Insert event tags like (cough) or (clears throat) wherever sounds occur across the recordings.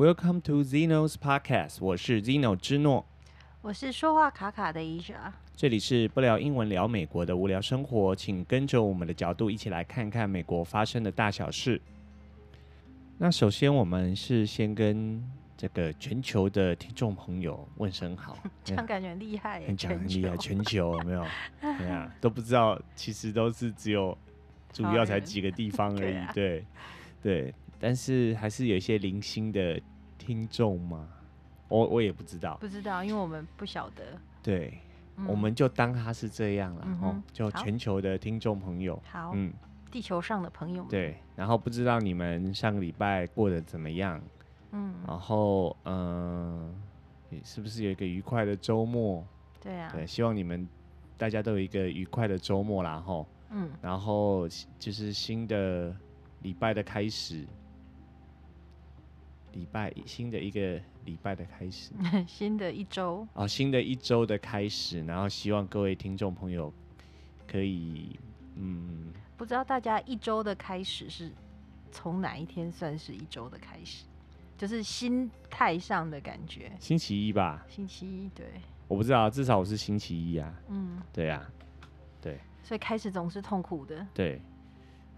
Welcome to Zeno's Podcast，我是 Zeno 之诺，我是说话卡卡的 Asia，这里是不聊英文聊美国的无聊生活，请跟着我们的角度一起来看看美国发生的大小事。那首先我们是先跟这个全球的听众朋友问声好，(laughs) 这样感觉很厉害，很讲很厉害，全球有没有？(laughs) 对啊，都不知道，其实都是只有主要才几个地方而已，(laughs) 对、啊、对。对但是还是有一些零星的听众嘛，我我也不知道，不知道，因为我们不晓得。对、嗯，我们就当他是这样了、嗯、哦，就全球的听众朋友，好，嗯，地球上的朋友们，对，然后不知道你们上个礼拜过得怎么样，嗯，然后嗯、呃，是不是有一个愉快的周末？对啊，对，希望你们大家都有一个愉快的周末啦，吼，嗯，然后就是新的礼拜的开始。礼拜新的一个礼拜的开始，(laughs) 新的一周哦，新的一周的开始，然后希望各位听众朋友可以，嗯，不知道大家一周的开始是从哪一天算是一周的开始？就是心态上的感觉。星期一吧。星期一，对。我不知道，至少我是星期一啊。嗯，对呀、啊，对。所以开始总是痛苦的。对。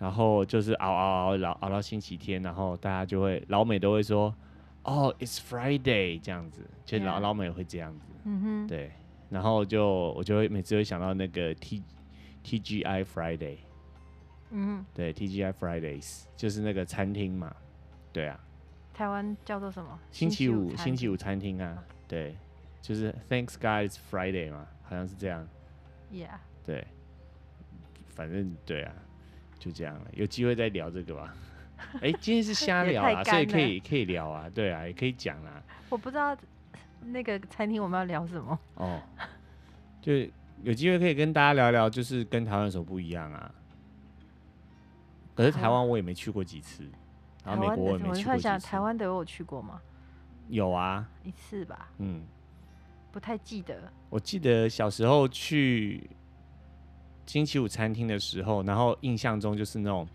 然后就是熬熬熬，熬熬到星期天，然后大家就会老美都会说，哦，It's Friday 这样子，就老.老美会这样子，嗯哼，对，然后就我就会每次会想到那个 T T G I Friday，嗯，对，T G I Fridays 就是那个餐厅嘛，对啊，台湾叫做什么？星期五星期五餐厅啊，对，就是 Thanks God It's Friday 嘛，好像是这样，Yeah，对，反正对啊。就这样了，有机会再聊这个吧。(laughs) 哎、欸，今天是瞎聊啊，所以可以可以聊啊，对啊，也可以讲啊。我不知道那个餐厅我们要聊什么。哦，就有机会可以跟大家聊聊，就是跟台湾有什么不一样啊。可是台湾我也没去过几次，然后美国我也没去过几次。台湾的我有去过吗？有啊，一次吧。嗯，不太记得。我记得小时候去。星期五餐厅的时候，然后印象中就是那种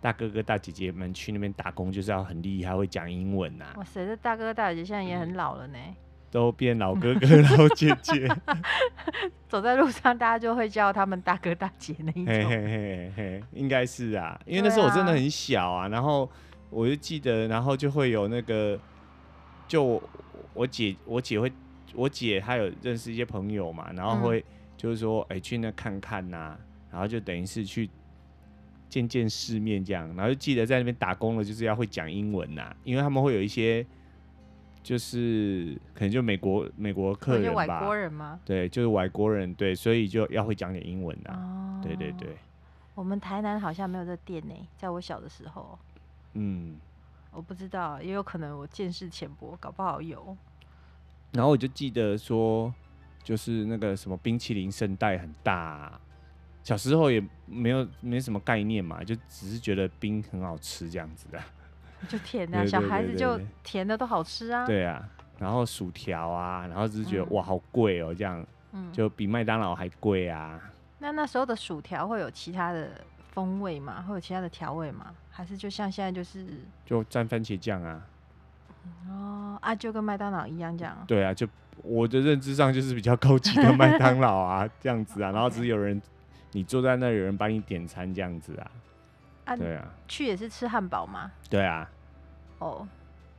大哥哥大姐姐们去那边打工，就是要很厉害，会讲英文呐、啊。哇塞，这大哥哥大姐姐现在也很老了呢，都变老哥哥老姐姐。(laughs) 走在路上，大家就会叫他们大哥大姐那一种。嘿嘿嘿嘿，应该是啊，因为那时候我真的很小啊，然后我就记得，然后就会有那个，就我姐，我姐会，我姐她有认识一些朋友嘛，然后会。嗯就是说，哎、欸，去那看看呐、啊，然后就等于是去见见世面这样，然后就记得在那边打工了，就是要会讲英文呐、啊，因为他们会有一些，就是可能就美国美国客人吧，外国人吗？对，就是外国人，对，所以就要会讲点英文呐、啊哦。对对对。我们台南好像没有这店呢，在我小的时候。嗯。我不知道，也有可能我见识浅薄，搞不好有。然后我就记得说。就是那个什么冰淇淋圣代很大，啊，小时候也没有没什么概念嘛，就只是觉得冰很好吃这样子的，就甜的，啊，小孩子就甜的都好吃啊。对啊，然后薯条啊，然后只是觉得，嗯、哇好贵哦，喔，这样，嗯，就比麦当劳还贵啊。那那时候的薯条会有其他的风味吗？会有其他的调味吗？还是就像现在就是就蘸番茄酱啊？哦啊，就跟麦当劳一样这样。对啊，就。我的认知上就是比较高级的麦当劳啊，这样子啊，然后只有人，你坐在那，有人帮你点餐这样子啊，啊，对啊，去也是吃汉堡吗？对啊，哦，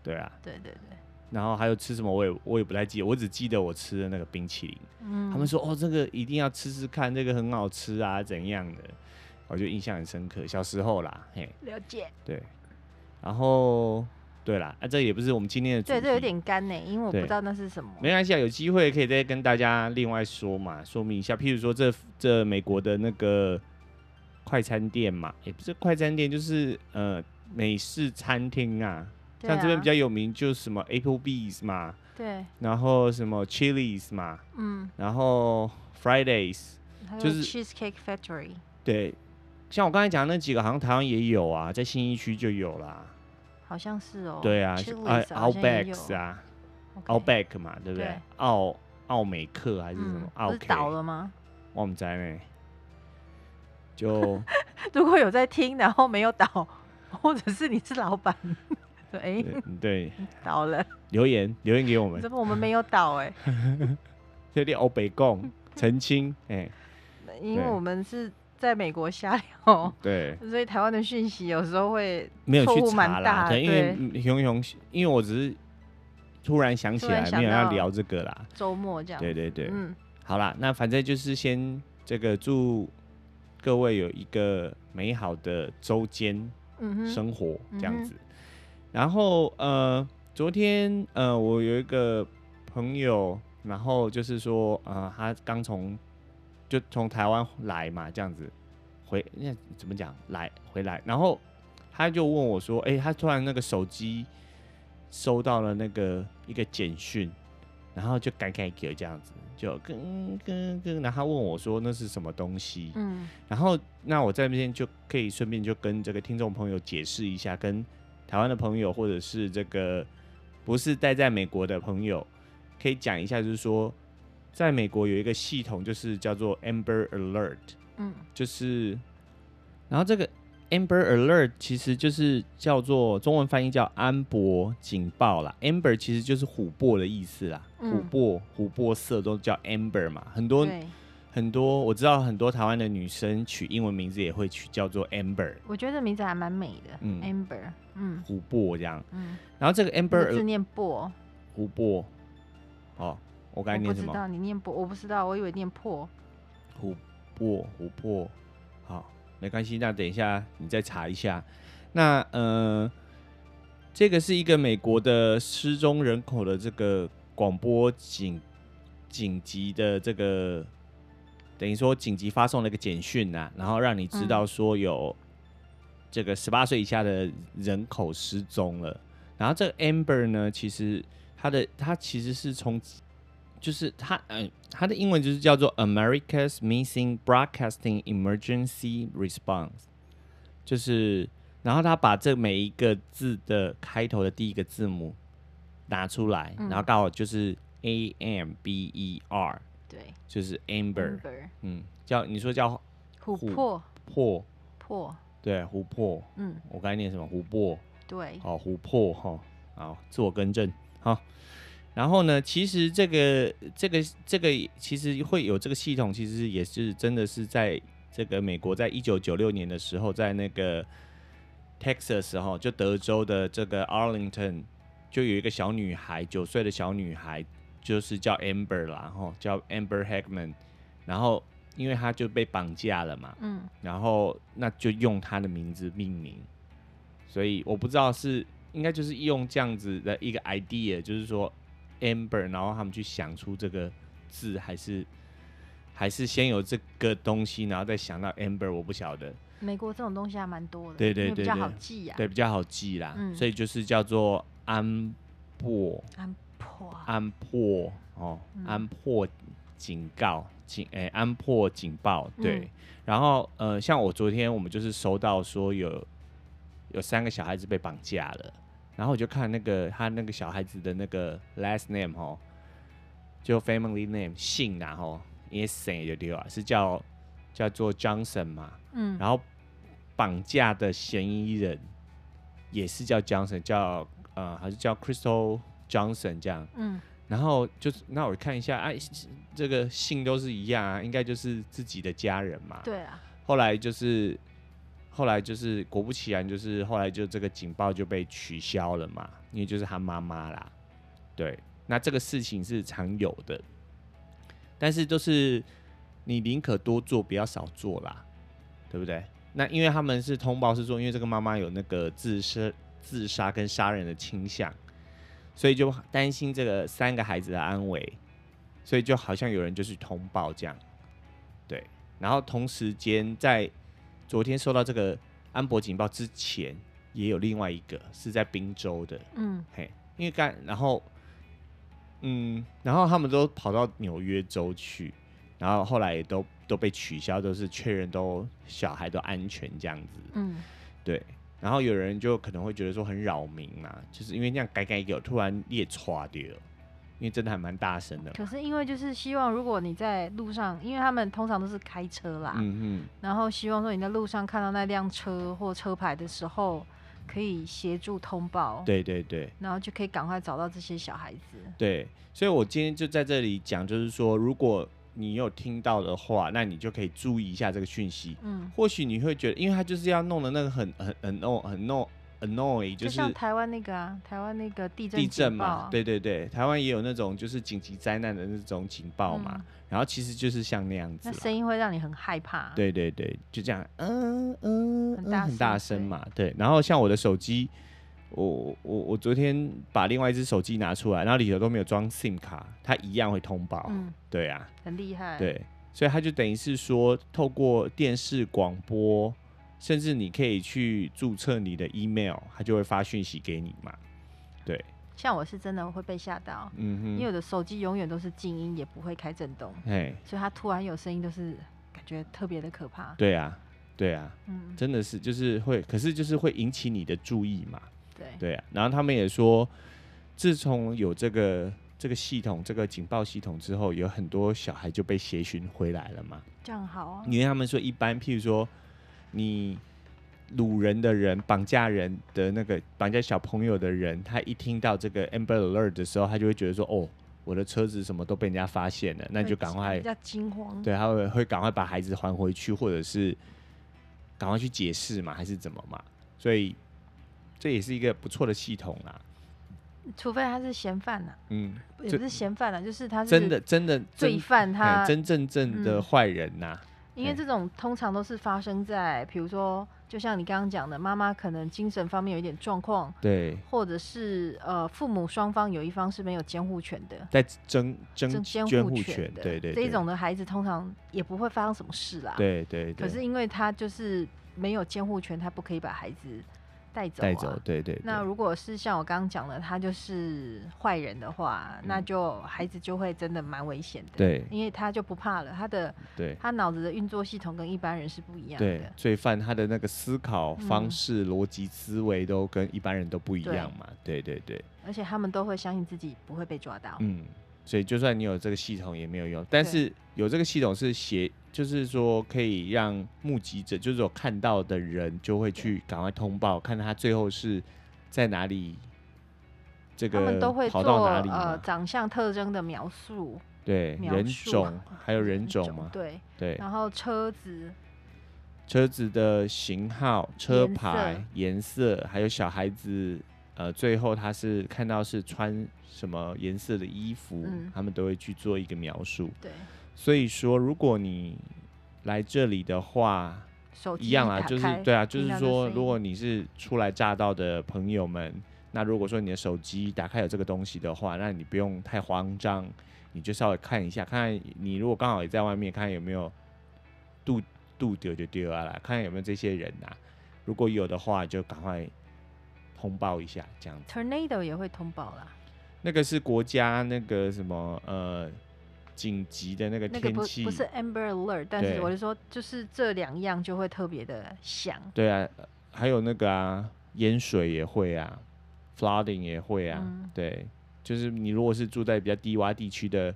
对啊，对对对，然后还有吃什么，我也我也不太记得，我只记得我吃的那个冰淇淋，嗯，他们说哦，这个一定要吃吃看，这个很好吃啊，怎样的，我就印象很深刻，小时候啦，嘿，了解，对，然后。对啦，啊，这也不是我们今天的主题。对，这有点干呢，因为我不知道那是什么。没关系啊，有机会可以再跟大家另外说嘛，说明一下。譬如说这，这这美国的那个快餐店嘛，也不是快餐店，就是呃美式餐厅啊，啊。像这边比较有名，就是什么 Applebee's 嘛，对。然后什么 Chili's 嘛，嗯。然后 Fridays，就是 Cheesecake Factory。对，像我刚才讲的那几个，好像台湾也有啊，在新一区就有啦。好像是哦，对啊，Outback 啊，Outback 嘛，对不对？奥奥美克还是什么？是倒了吗？我们在呢，就 (laughs) 如果有在听，然后没有倒，或者是你是老板，对对，倒了，留言留言给我们，怎么我们没有倒 (laughs) 哎？有点欧北共澄清哎，因为我们是在美国瞎聊，(laughs) 对，所以台湾的讯息有时候会没有去查啦，对，因为熊熊，因为我只是突然想起来，没有要聊这个啦，周末这样，对对对，嗯，好啦，那反正就是先这个祝各位有一个美好的周间生活这样子。然后呃，昨天呃，我有一个朋友，然后就是说呃，他刚从就从台湾来嘛，这样子回那怎么讲来回来，然后他就问我说，哎，他突然那个手机收到了那个一个简讯，然后就改改给这样子，就跟跟跟，然后他问我说那是什么东西？嗯，然后那我在那边就可以顺便就跟这个听众朋友解释一下，跟。台湾的朋友，或者是这个不是待在美国的朋友，可以讲一下，就是说，在美国有一个系统，就是叫做 Amber Alert，嗯，就是，然后这个 Amber Alert 其实就是叫做中文翻译叫安博警报啦，Amber 其实就是琥珀的意思啦，琥珀、琥珀色都叫 Amber 嘛，很多。很多我知道，很多台湾的女生取英文名字也会取叫做 Amber。我觉得这名字还蛮美的，嗯，Amber，嗯，琥珀这样，嗯。然后这个 Amber 字念珀，琥珀。哦，我刚才念什么？我不知道你念破，我不知道，我以为念破。琥珀，琥珀。好，没关系，那等一下你再查一下。那呃，这个是一个美国的失踪人口的这个广播紧紧急的这个。等于说紧急发送了一个简讯呐，然后让你知道说有这个十八岁以下的人口失踪了。然后这个 Amber 呢，其实它的它其实是从就是它嗯它的英文就是叫做 America's Missing Broadcasting Emergency Response，就是然后他把这每一个字的开头的第一个字母拿出来，然后刚好就是 A M B E R。对，就是 amber，嗯，叫你说叫琥珀，珀珀，对，琥珀，嗯，我刚才念什么？琥珀，对，好，琥珀哈，好，自我更正，好，然后呢，其实这个这个这个其实会有这个系统，其实也是真的是在这个美国，在一九九六年的时候，在那个 Texas 哈，就德州的这个 Arlington，就有一个小女孩，九岁的小女孩。就是叫 Amber 啦，吼，叫 Amber Hackman，然后因为他就被绑架了嘛，嗯，然后那就用他的名字命名，所以我不知道是应该就是用这样子的一个 idea，就是说 Amber，然后他们去想出这个字，还是还是先有这个东西，然后再想到 Amber，我不晓得。美国这种东西还蛮多的，对对对，对，比较好记呀，对，比较好记啦，嗯，所以就是叫做安珀。安安珀哦，嗯、安珀警告警诶，安珀警报对。嗯、然后呃，像我昨天我们就是收到说有有三个小孩子被绑架了，然后我就看那个他那个小孩子的那个 last name 哦，就 family name 姓然后 s n 就对啊，是叫叫做 Johnson 嘛，嗯，然后绑架的嫌疑人也是叫 Johnson，叫呃还是叫 Crystal。Johnson 这样，嗯，然后就是那我看一下，哎、啊，这个姓都是一样啊，应该就是自己的家人嘛。对啊。后来就是，后来就是果不其然，就是后来就这个警报就被取消了嘛，因为就是他妈妈啦。对，那这个事情是常有的，但是都是你宁可多做，不要少做啦，对不对？那因为他们是通报是说，因为这个妈妈有那个自杀、自杀跟杀人的倾向。所以就担心这个三个孩子的安危，所以就好像有人就去通报这样，对。然后同时间在昨天收到这个安博警报之前，也有另外一个是在宾州的，嗯，嘿，因为刚然后，嗯，然后他们都跑到纽约州去，然后后来也都都被取消，都是确认都小孩都安全这样子，嗯，对。然后有人就可能会觉得说很扰民嘛，就是因为那样改改有突然裂唰掉，因为真的还蛮大声的。可是因为就是希望，如果你在路上，因为他们通常都是开车啦，嗯嗯，然后希望说你在路上看到那辆车或车牌的时候，可以协助通报，对对对，然后就可以赶快找到这些小孩子。对，所以我今天就在这里讲，就是说，如果你有听到的话，那你就可以注意一下这个讯息。嗯，或许你会觉得，因为他就是要弄的那个很很很弄很弄。Annoy 就是像台湾那个啊，台湾那个地震地震嘛，对对对，台湾也有那种就是紧急灾难的那种警报嘛，嗯、然后其实就是像那样子，那声音会让你很害怕。对对对，就这样，嗯嗯，很大很大声嘛，对，对。然后像我的手机，我我我昨天把另外一只手机拿出来，然后里头都没有装 SIM 卡，它一样会通报。嗯，对啊，很厉害。对，所以它就等于是说，透过电视广播。甚至你可以去注册你的 email，它就会发讯息给你嘛。对，像我是真的会被吓到，嗯哼，因为我的手机永远都是静音，也不会开震动，哎，所以它突然有声音都是感觉特别的可怕。对啊，对啊，嗯，真的是就是会，可是就是会引起你的注意嘛。对，对啊。然后他们也说，自从有这个这个系统，这个警报系统之后，有很多小孩就被协寻回来了嘛。这样好啊。因为他们说，一般譬如说。你掳人的人、绑架人的那个绑架小朋友的人，他一听到这个 Amber Alert 的时候，他就会觉得说：“哦，我的车子什么都被人家发现了，那你就赶快比较惊慌。”对，他会会赶快把孩子还回去，或者是赶快去解释嘛，还是怎么嘛？所以这也是一个不错的系统啊。除非他是嫌犯呐，嗯，也不是嫌犯呐，就是他是真的真的罪犯，他真真正正的坏人呐。因为这种通常都是发生在，比如说，就像你刚刚讲的，妈妈可能精神方面有一点状况，对，或者是呃，父母双方有一方是没有监护权的，在争争监护权的，对对，这一种的孩子通常也不会发生什么事啦，对对。可是因为他就是没有监护权，他不可以把孩子。带走，带走，对对。那如果是像我刚刚讲的，他就是坏人的话，那就孩子就会真的蛮危险的。对，因为他就不怕了，他的，对，他脑子的运作系统跟一般人是不一样的。对，罪犯他的那个思考方式、逻辑思维都跟一般人都不一样嘛。对对对。而且他们都会相信自己不会被抓到。嗯。所以就算你有这个系统也没有用，但是有这个系统是协，就是说可以让目击者，就是有看到的人就会去赶快通报，看他最后是在哪里，这个跑到哪里，呃，长相特征的描述，对，人种还有人种嘛，对。对，然后车子，车子的型号、车牌、颜色，还有小孩子。呃，最后他是看到是穿什么颜色的衣服，嗯，他们都会去做一个描述。对，所以说如果你来这里的话，一样啊，就是对啊，就是说如果你是初来乍到的朋友们，那如果说你的手机打开有这个东西的话，那你不用太慌张，你就稍微看一下，看看你如果刚好也在外面，看看有没有度度丢就丢啊，看看有没有这些人呐，如果有的话，就赶快。通报一下，这样子。Tornado 也会通报啦。那个是国家那个什么呃紧急的那个天气，不是 Amber Alert，但是我就说，就是这两样就会特别的响。对啊，还有那个啊，淹水也会啊，flooding 也会啊。嗯、对，就是你如果是住在比较低洼地区的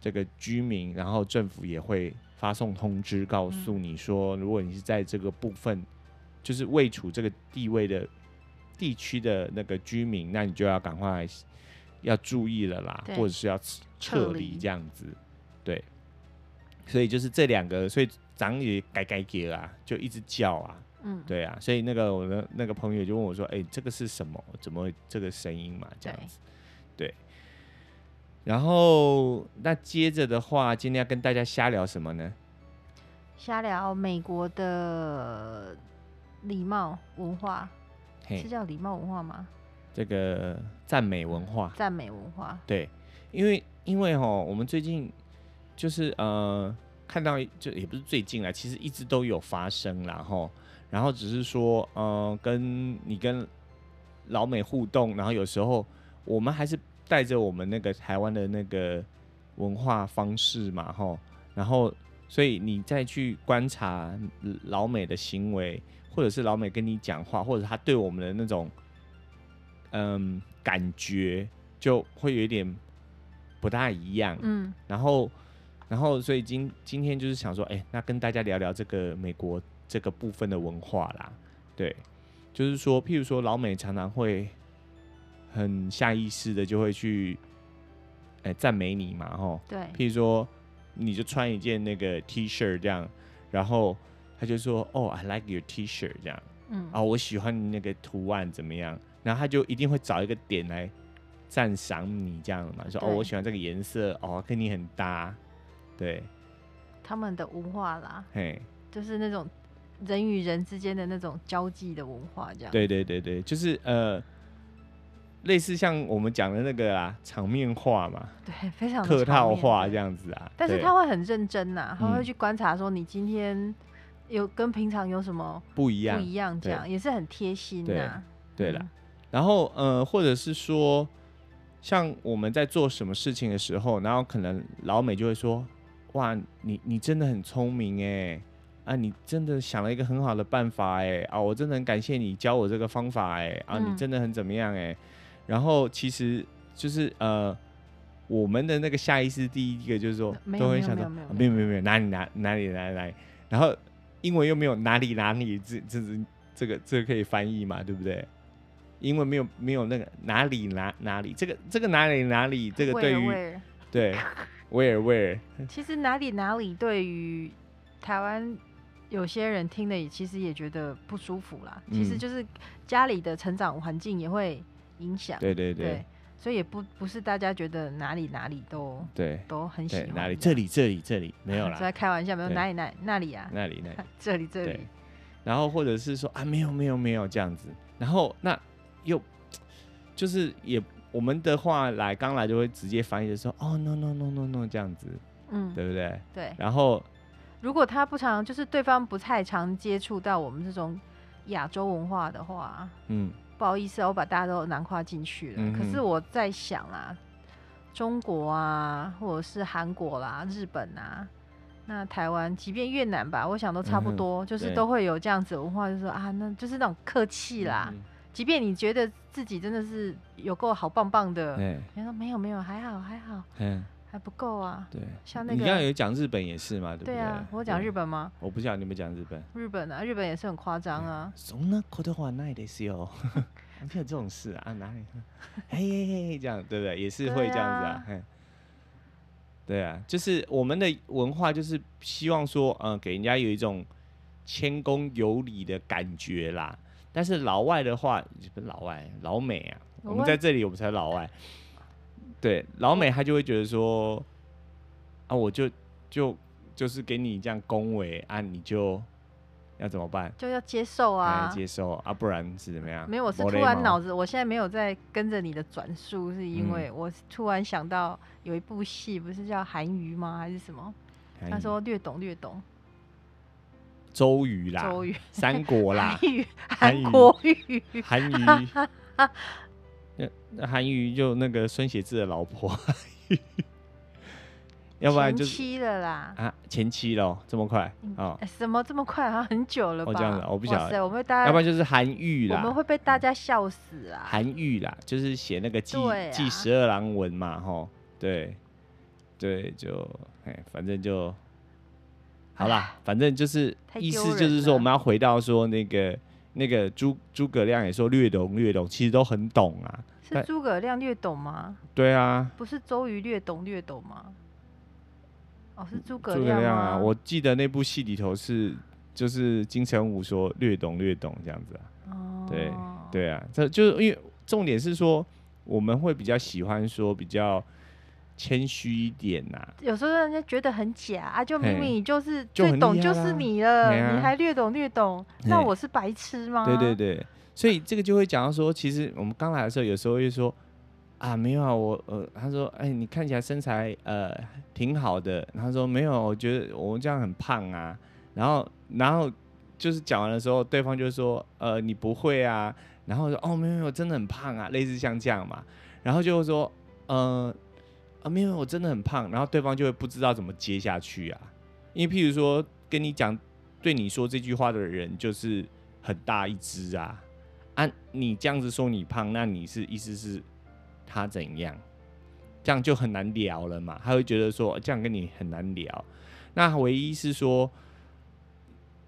这个居民，然后政府也会发送通知，告诉你说，如果你是在这个部分，就是位处这个地位的。地区的那个居民，那你就要赶快要注意了啦，或者是要撤离这样子，对。所以就是这两个，所以长也改改给啦，就一直叫啊，嗯，对啊。所以那个我的那个朋友就问我说：“哎、欸，这个是什么？怎么这个声音嘛？这样子，对。对”然后那接着的话，今天要跟大家瞎聊什么呢？瞎聊美国的礼貌文化。是叫礼貌文化吗？这个赞美文化，赞美文化。对，因为因为哈，我们最近就是呃看到，就也不是最近啦，其实一直都有发生，啦哈然后只是说呃跟你跟老美互动，然后有时候我们还是带着我们那个台湾的那个文化方式嘛，哈，然后所以你再去观察老美的行为。或者是老美跟你讲话，或者他对我们的那种嗯感觉，就会有一点不大一样。嗯，然后，然后，所以今今天就是想说，哎、欸，那跟大家聊聊这个美国这个部分的文化啦。对，就是说，譬如说老美常常会很下意识的就会去，哎、欸，赞美你嘛，吼。对。譬如说，你就穿一件那个 T 恤这样，然后他就说，哦，I like your T-shirt 这样。嗯。啊，我喜欢你那个图案怎么样？然后他就一定会找一个点来赞赏你这样嘛，说哦，我喜欢这个颜色，哦，跟你很搭。对。他们的文化啦，嘿，就是那种人与人之间的那种交际的文化，这样。对对对对，就是呃，类似像我们讲的那个啊，场面话嘛，对，非常客套话这样子啊。但是他会很认真呐、啊，他会去观察说你今天有跟平常有什么不一样，不一样这样也是很贴心呐、啊。对了，然后呃，或者是说，像我们在做什么事情的时候，然后可能老美就会说。哇，你你真的很聪明哎，啊，你真的想了一个很好的办法哎，啊，我真的很感谢你教我这个方法哎，啊，你真的很怎么样哎，然后其实就是呃，我们的那个下意识第一个就是说，都会想到没有没有没有哪里哪哪里哪里哪里，然后英文又没有哪里哪里这这是这个这个可以翻译嘛，对不对？英文没有没有那个哪里哪哪里这个这个哪里哪里这个对于对。Where (laughs) where？其实哪里哪里对于台湾有些人听了，也其实也觉得不舒服啦。嗯、其实就是家里的成长环境也会影响。对对对，对。所以也不不是大家觉得哪里哪里都对都很喜欢。哪里这里这里这里没有啦。(laughs) 在开玩笑，没有哪里哪那里啊？那里那里 (laughs) 这里这里。然后或者是说啊，没有没有没有这样子。然后那又 (tsk) 就是也。我们的话来刚来就会直接翻译的说哦 no no no no no 这样子，嗯，对不对？对。然后如果他不常就是对方不太常接触到我们这种亚洲文化的话，嗯，不好意思，啊我把大家都囊括进去了。嗯、可是我在想啊，中国啊，或者是韩国啦、日本啊，那台湾，即便越南吧，我想都差不多，嗯、就是都会有这样子的文化，就是说啊，那就是那种客气啦。嗯即便你觉得自己真的是有够好棒棒的，你嘿说没有没有还好还好，嘿还不够啊。对，像那个你刚刚有讲日本也是嘛，对不对？对啊，我讲日本吗？我不晓得你们讲日本。日本啊，日本也是很夸张啊。そんなことはないですよ，(laughs) 没有这种事啊，哪(laughs) 里？嘿嘿嘿，这样对不对？也是会这样子啊。对啊，对啊，就是我们的文化就是希望说，嗯，给人家有一种谦恭有礼的感觉啦。 但是老外的话，不是老外，老美啊，我们在这里，我们才老外。对，老美他就会觉得说，啊，我就就就是给你这样恭维啊，你就要怎么办？就要接受啊，接受啊，不然是怎么样？没有，我是突然脑子，我现在没有在跟着你的转述，是因为我突然想到有一部戏，不是叫韩娱吗？还是什么？他说略懂略懂。周瑜啦，周瑜，三国啦，韩国瑜，韩瑜，那韩瑜就那个孙协志的老婆，(laughs) 要不然就前妻了啦啊，前妻喽，这么快啊？什么这么快啊？很久了吧？我这样子，我不晓得，我们大家，要不然就是韩愈啦，我们会被大家笑死啊！韩愈啦，就是写那个记记十二郎文嘛，吼，对，对，就哎，反正就。好啦，反正就是意思就是说，我们要回到说那个那个诸诸葛亮也说略懂略懂，其实都很懂啊。是诸葛亮略懂吗？对啊。不是周瑜略懂略懂吗？哦，是诸葛亮。诸葛亮啊，我记得那部戏里头是就是金城武说略懂略懂这样子啊。哦。对对啊，这就是因为重点是说我们会比较喜欢说比较。谦虚一点呐、啊，有时候让人家觉得很假啊，就明明你就是最懂就是你了，你还略懂略懂，那我是白痴吗？对对对，所以这个就会讲到说，其实我们刚来的时候，有时候会说啊，没有啊，我呃，他说，哎，你看起来身材呃挺好的，他说没有，我觉得我们这样很胖啊，然后然后就是讲完的时候，对方就说，呃，你不会啊，然后说哦，没有没有，真的很胖啊，类似像这样嘛，然后就说，呃。啊，没有，我真的很胖，然后对方就会不知道怎么接下去啊。因为譬如说跟你讲，对你说这句话的人就是很大一只啊，啊，你这样子说你胖，那你是意思是他怎样？这样就很难聊了嘛。他会觉得说这样跟你很难聊。那唯一是说，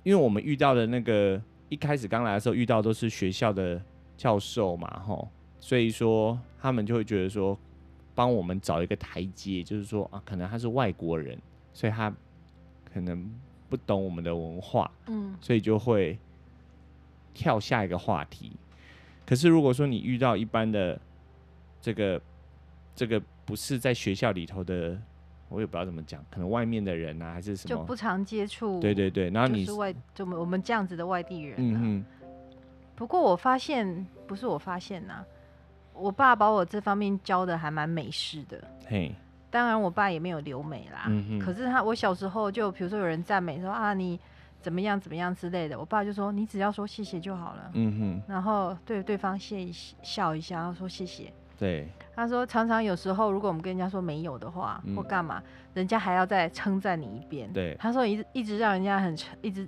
因为我们遇到的那个一开始刚来的时候遇到都是学校的教授嘛，吼，所以说他们就会觉得说，帮我们找一个台阶，就是说啊，可能他是外国人，所以他可能不懂我们的文化，嗯，所以就会跳下一个话题。可是如果说你遇到一般的这个这个不是在学校里头的。我也不知道怎么讲，可能外面的人啊，还是什么，就不常接触。对对对，然后你是外，就我们这样子的外地人。嗯嗯。不过我发现，不是我发现呐、啊，我爸把我这方面教的还蛮美式的。嘿。当然，我爸也没有留美啦。嗯，可是他，我小时候就比如说有人赞美说啊，你怎么样怎么样之类的，我爸就说你只要说谢谢就好了。嗯哼。然后对对方谢一笑一下，然后说谢谢。对，他说常常有时候，如果我们跟人家说没有的话，嗯、或干嘛，人家还要再称赞你一遍。对，他说一直一直让人家很一直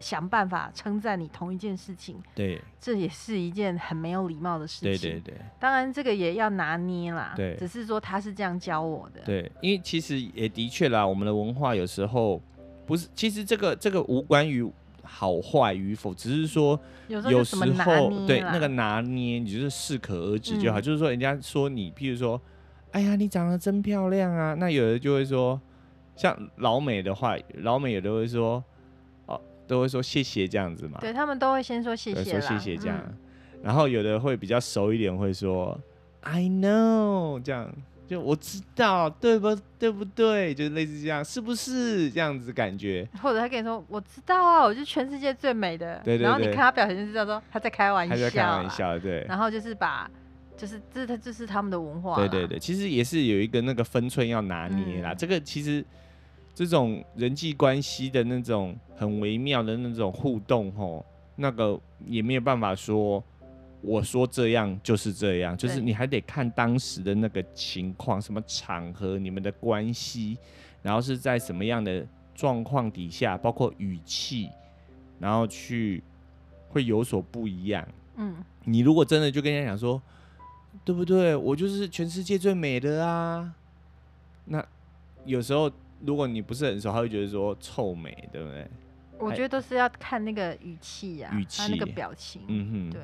想办法称赞你同一件事情。对，这也是一件很没有礼貌的事情。对对对，当然这个也要拿捏啦。对，只是说他是这样教我的。对，因为其实也的确啦，我们的文化有时候不是，其实这个这个无关于。好坏与否，只是说有时候，有时候对那个拿捏，你就是适可而止就好。嗯、就是说，人家说你，譬如说，哎呀，你长得真漂亮啊，那有的就会说，像老美的话，老美有的会说，哦，都会说谢谢这样子嘛。对，他们都会先说谢谢，说谢谢这样。嗯、然后有的会比较熟一点，会说 I know 这样。就我知道，对不对不对？就类似这样，是不是这样子感觉？或者他跟你说，我知道啊，我是全世界最美的。对对对。然后你看他表情就知道说他在开玩笑。他在开玩笑，对。然后就是把，就是这是他这是他们的文化。对对对，其实也是有一个那个分寸要拿捏啦。嗯、这个其实这种人际关系的那种很微妙的那种互动，吼，那个也没有办法说。我说这样就是这样，就是你还得看当时的那个情况，什么场合，你们的关系，然后是在什么样的状况底下，包括语气，然后去会有所不一样。嗯，你如果真的就跟人家讲说，对不对？我就是全世界最美的啊。那有时候如果你不是很熟，他会觉得说臭美，对不对？我觉得都是要看那个语气呀，语气，他那个表情。嗯哼，对。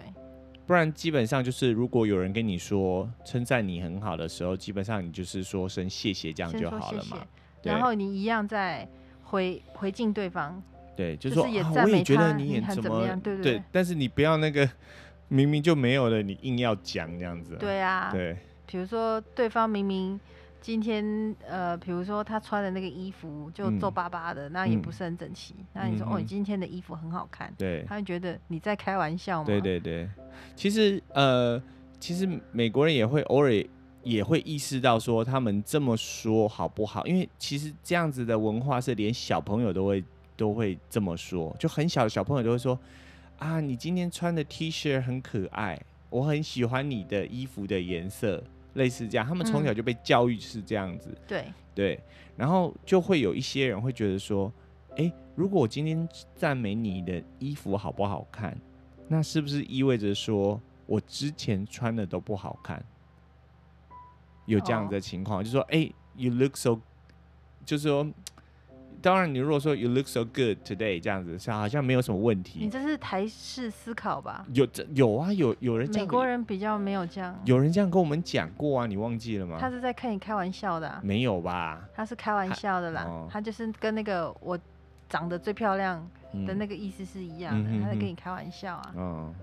不然基本上就是，如果有人跟你说称赞你很好的时候，基本上你就是说声谢谢这样就好了嘛。然后你一样在回回敬对方。对，就是说、啊、我也觉得你很怎么样，对对，对。但是你不要那个 (laughs) 明明就没有了，你硬要讲这样子。对啊。对。比如说对方明明。今天呃，比如说他穿的那个衣服就皱巴巴的，嗯、那也不是很整齐。嗯、那你说、嗯、哦，你今天的衣服很好看，对，他会觉得你在开玩笑吗？对对对，其实呃，其实美国人也会偶尔也会意识到说他们这么说好不好？因为其实这样子的文化是连小朋友都会都会这么说，就很小的小朋友都会说啊，你今天穿的 T 恤很可爱，我很喜欢你的衣服的颜色。类似这样，他们从小就被教育是这样子。嗯、对对，然后就会有一些人会觉得说，诶，如果我今天赞美你的衣服好不好看，那是不是意味着说我之前穿的都不好看？有这样的情况，哦、就说，诶，you look so，就是说。当然，你如果说 you look so good today 这样子，像好像没有什么问题。你这是台式思考吧？有这有啊，有有人美国人比较没有这样。有人这样跟我们讲过啊，你忘记了吗？他是在跟你开玩笑的、啊。没有吧？他是开玩笑的啦，他，哦、他就是跟那个我长得最漂亮的那个意思是一样的，嗯、他在跟你开玩笑啊。嗯。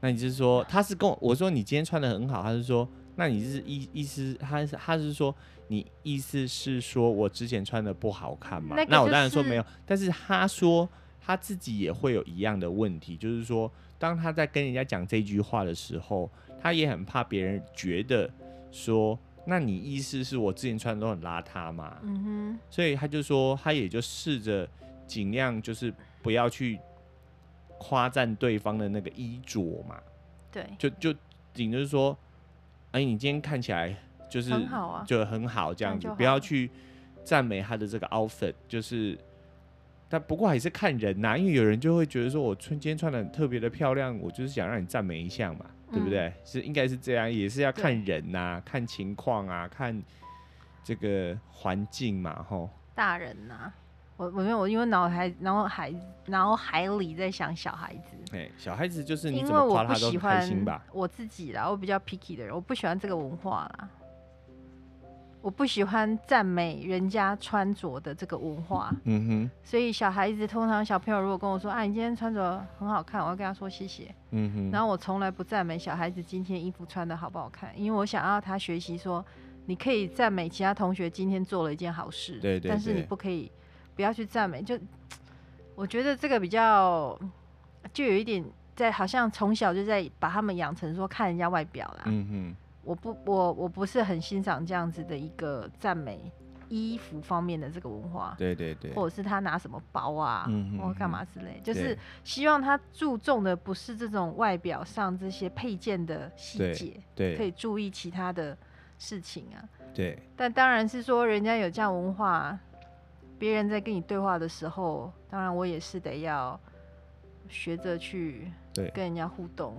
那你是说他是跟我我说你今天穿的很好，他是说那你是意意思他是他是说。你意思是说我之前穿的不好看吗？那，就是、那我当然说没有，但是他说他自己也会有一样的问题，就是说当他在跟人家讲这句话的时候，他也很怕别人觉得说，那你意思是我之前穿的都很邋遢吗？嗯哼，所以他就说他也就试着尽量就是不要去夸赞对方的那个衣着嘛，对，就就顶就是说，哎，你今天看起来。就是很好啊，就很好这样子，不要去赞美他的这个 outfit，就是，但不过还是看人呐、啊，因为有人就会觉得说，我春天穿的特别的漂亮，我就是想让你赞美一下嘛，嗯、对不对？是应该是这样，也是要看人呐、啊，看情况啊，看这个环境嘛，吼。大人呐、啊，我我没有，我因为脑海脑海脑海里在想小孩子。哎，小孩子就是你怎么夸他都开心吧？我自己啦，我比较 picky 的人，我不喜欢这个文化啦。我不喜欢赞美人家穿着的这个文化。嗯哼。所以小孩子通常小朋友如果跟我说啊，你今天穿着很好看，我要跟他说谢谢。嗯哼。然后我从来不赞美小孩子今天衣服穿的好不好看，因为我想要他学习说，你可以赞美其他同学今天做了一件好事。对对对。但是你不可以。不要去赞美，就我觉得这个比较，就有一点在，好像从小就在把他们养成说看人家外表啦。嗯哼，我不，我我不是很欣赏这样子的一个赞美衣服方面的这个文化。对对对，或者是他拿什么包啊，或干嘛之类，就是希望他注重的不是这种外表上这些配件的细节，对，可以注意其他的事情啊。对，但当然是说人家有这样文化。别人在跟你对话的时候，当然我也是得要学着去对跟人家互动。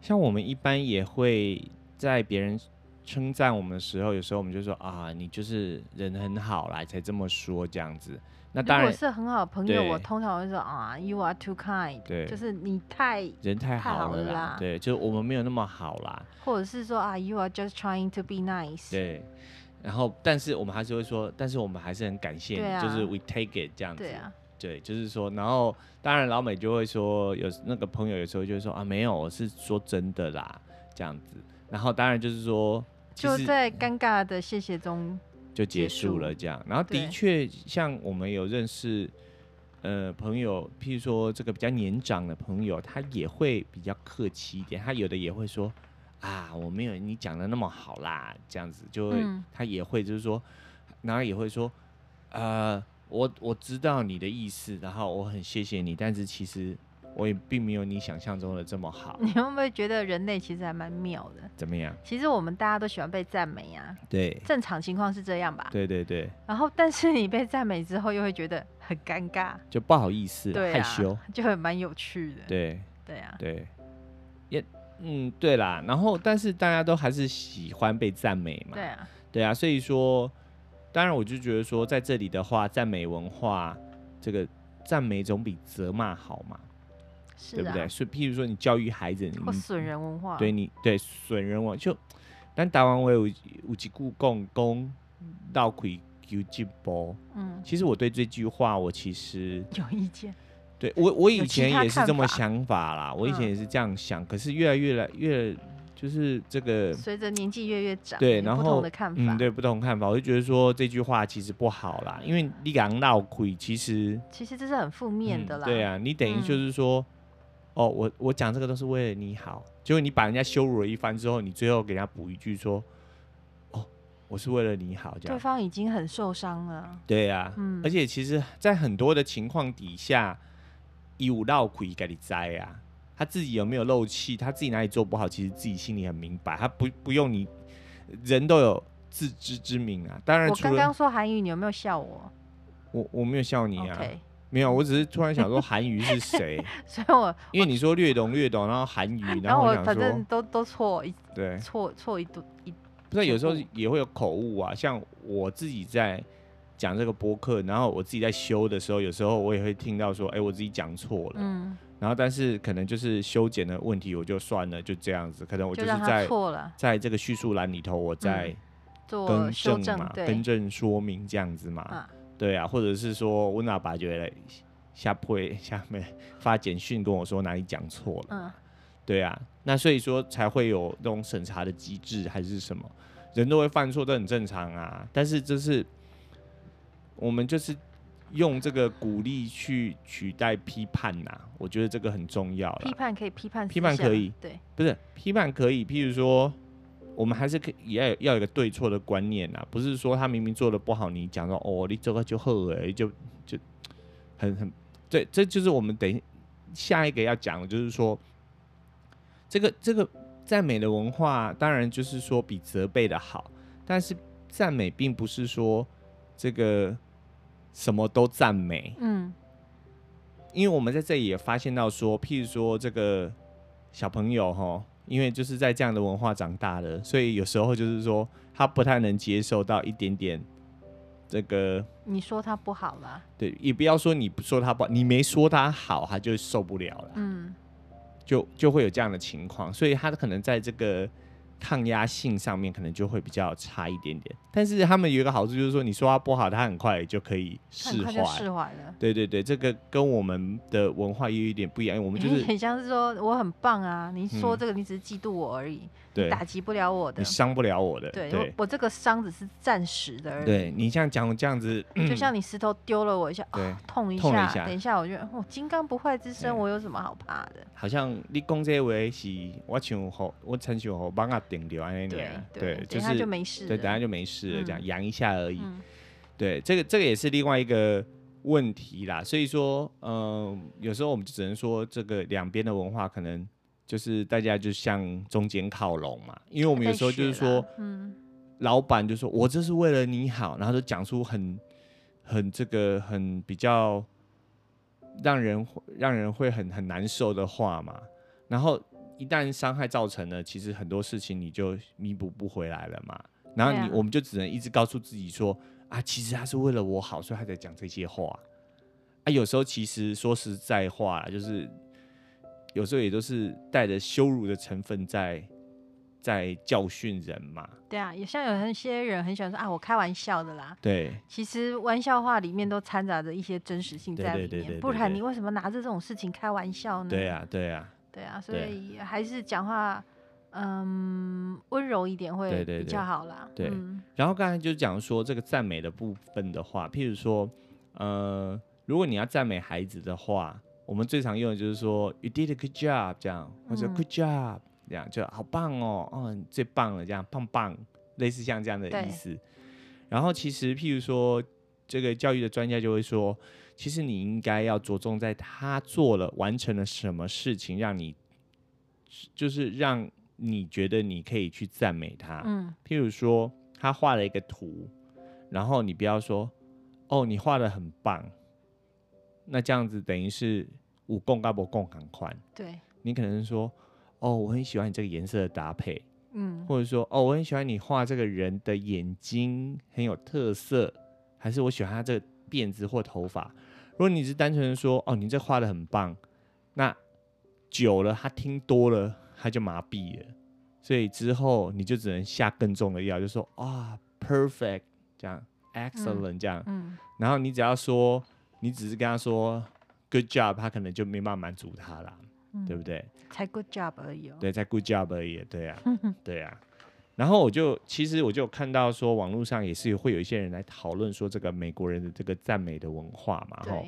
像我们一般也会在别人称赞我们的时候，有时候我们就说啊，你就是人很好啦，才这么说这样子。那当然，如果是很好的朋友，我通常会说啊，You are too kind，对，就是你太人太好了啦。对，就我们没有那么好啦。或者是说啊，You are just trying to be nice。对。然后，但是我们还是会说，但是我们还是很感谢，啊、就是 we take it 这样子。对啊，对，就是说，然后当然老美就会说，有那个朋友有时候就会说啊，没有，我是说真的啦，这样子。然后当然就是说，就在尴尬的谢谢中就结束了这样。然后的确，像我们有认识呃朋友，譬如说这个比较年长的朋友，他也会比较客气一点，他有的也会说。啊，我没有你讲的那么好啦，这样子就会，嗯、他也会就是说，然后也会说，呃，我我知道你的意思，然后我很谢谢你，但是其实我也并没有你想象中的这么好。你会不会觉得人类其实还蛮妙的？怎么样？其实我们大家都喜欢被赞美啊，对，正常情况是这样吧？对对对。然后，但是你被赞美之后，又会觉得很尴尬，就不好意思，对啊、害羞，就会蛮有趣的。对对啊，对。也。嗯，对啦，然后但是大家都还是喜欢被赞美嘛。对啊，对啊，所以说，当然我就觉得说，在这里的话，赞美文化，这个赞美总比责骂好嘛，是啊，对不对？所以，譬如说你教育孩子，你损人文化，对你对损人文化，就但台湾我有有几句讲讲闹亏求进步，嗯，其实我对这句话我其实有意见。对我，我以前也是这么想法啦。我以前也是这样想，嗯、可是越来越来越，就是这个随着年纪越越长，对，然后不同的看法，嗯，对，不同看法，我就觉得说这句话其实不好啦，因为你讲闹亏，其实其实这是很负面的啦、嗯。对啊，你等于就是说，嗯、哦，我我讲这个都是为了你好，结果你把人家羞辱了一番之后，你最后给人家补一句说，哦，我是为了你好，这样。对方已经很受伤了。对啊，嗯，而且其实，在很多的情况底下。有漏气，给你栽啊！他自己有没有漏气？他自己哪里做不好？其实自己心里很明白。他不不用你，人都有自知之明啊。当然，我刚刚说韩语，你有没有笑我？我我没有笑你啊，Okay. 没有。我只是突然想说韩语是谁？(laughs) 所以我因为你说略懂略懂，然后韩语，然后我，反正都都错一对错错一度一。不是有时候也会有口误啊，像我自己在。讲这个播客，然后我自己在修的时候，有时候我也会听到说，哎，我自己讲错了。嗯。然后，但是可能就是修剪的问题，我就算了，就这样子。可能我就是在在这个叙述栏里头，我在更正嘛，更正说明这样子嘛。啊对啊，或者是说，我哪把觉得下会下面发简讯跟我说哪里讲错了。嗯。对啊，那所以说才会有那种审查的机制还是什么？人都会犯错，都很正常啊。但是这是。我们就是用这个鼓励去取代批判呐、啊，我觉得这个很重要。批判可以批判，批判可以，对，不是批判可以。譬如说，我们还是可以要要有一个对错的观念呐、啊，不是说他明明做的不好，你讲说哦，你这个就后哎，就就很很对，这就是我们等下一个要讲的，就是说这个这个赞美的文化，当然就是说比责备的好，但是赞美并不是说这个。什么都赞美，嗯，因为我们在这里也发现到说，譬如说这个小朋友哈，因为就是在这样的文化长大的，所以有时候就是说他不太能接受到一点点这个你说他不好啦，对，也不要说你不说他不好，你没说他好，他就受不了了，嗯，就就会有这样的情况，所以他可能在这个。抗压性上面可能就会比较差一点点，但是他们有一个好处就是说，你说他不好，他很快就可以释怀。释怀了。对对对，这个跟我们的文化也有一点不一样，我们就是 (laughs) 很像是说我很棒啊，你说这个你只是嫉妒我而已。嗯对，打击不了我的，你伤不了我的。对，对我，我这个伤只是暂时的而已。对你像讲这样子，就像你石头丢了我一下，对哦、痛一下，痛一下，等一下我就，哦，金刚不坏之身，我有什么好怕的？好像你讲这位是我像好，我陈秀好帮他顶掉安尼对，对，就是等下就没事，对，等下就没事了，这样扬、嗯、一下而已。嗯、对，这个这个也是另外一个问题啦。所以说，嗯、呃，有时候我们就只能说，这个两边的文化可能。就是大家就向中间靠拢嘛，因为我们有时候就是说，嗯，老板就说我这是为了你好，然后就讲出很很这个很比较让人让人会很很难受的话嘛，然后一旦伤害造成了，其实很多事情你就弥补不回来了嘛，然后你我们就只能一直告诉自己说啊，其实他是为了我好，所以他才讲这些话。啊，有时候其实说实在话就是。有时候也都是带着羞辱的成分在在教训人嘛。对啊，也像有一些人很喜欢说啊，我开玩笑的啦。对，其实玩笑话里面都掺杂着一些真实性在里面。不然你为什么拿着这种事情开玩笑呢？对啊，对啊，对啊，所以还是讲话嗯温柔一点会比较好啦。对，对，对，嗯、然后刚才就讲说这个赞美的部分的话，譬如说，呃，如果你要赞美孩子的话。我们最常用的就是说 "You did a good job" 这样，或者 "Good job" 这样，就好棒哦，哦，你最棒了这样，棒棒，类似像这样的意思。然后其实，譬如说，这个教育的专家就会说，其实你应该要着重在他做了、完成了什么事情，让你就是让你觉得你可以去赞美他。嗯，譬如说，他画了一个图，然后你不要说，哦，你画的很棒。那这样子等于是。五共高不共很宽，对，你可能说，哦，我很喜欢你这个颜色的搭配，嗯，或者说，哦，我很喜欢你画这个人的眼睛很有特色，还是我喜欢他这个辫子或头发。如果你是单纯的说，哦，你这画的很棒，那久了他听多了他就麻痹了，所以之后你就只能下更重的药，就说啊，perfect。这样，excellent。这样，嗯，然后你只要说，你只是跟他说。Good job，他可能就没办法满足他了，嗯、对不对？才 Good job 而已哦。对，才 Good job 而已，对啊，(laughs) 对啊。然后我就其实我就看到说，网络上也是会有一些人来讨论说，这个美国人的这个赞美的文化嘛，哈。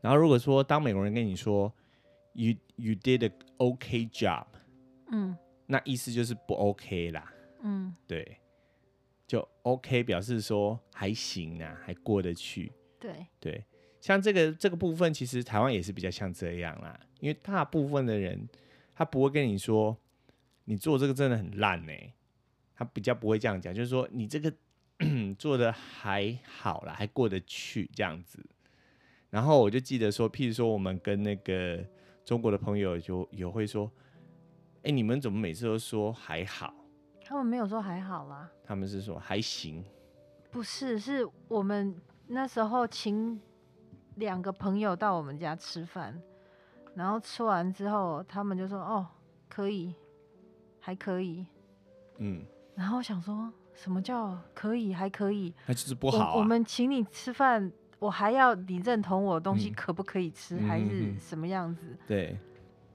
然后如果说当美国人跟你说 “you you did a OK job”，嗯，那意思就是不 OK 啦，嗯，对，就 OK 表示说还行啊，还过得去，对对。像这个这个部分，其实台湾也是比较像这样啦，因为大部分的人他不会跟你说你做这个真的很烂呢、欸，他比较不会这样讲，就是说你这个 (clears throat) 做的还好啦，还过得去这样子。然后我就记得说，譬如说我们跟那个中国的朋友就有会说，哎，你们怎么每次都说还好？他们没有说还好啦，他们是说还行。不是，是我们那时候请。两个朋友到我们家吃饭，然后吃完之后，他们就说：“哦，可以，还可以。”嗯，然后我想说什么叫可以还可以？那就是不好啊。我，我们请你吃饭，我还要你认同我的东西可不可以吃，嗯，还是什么样子？对。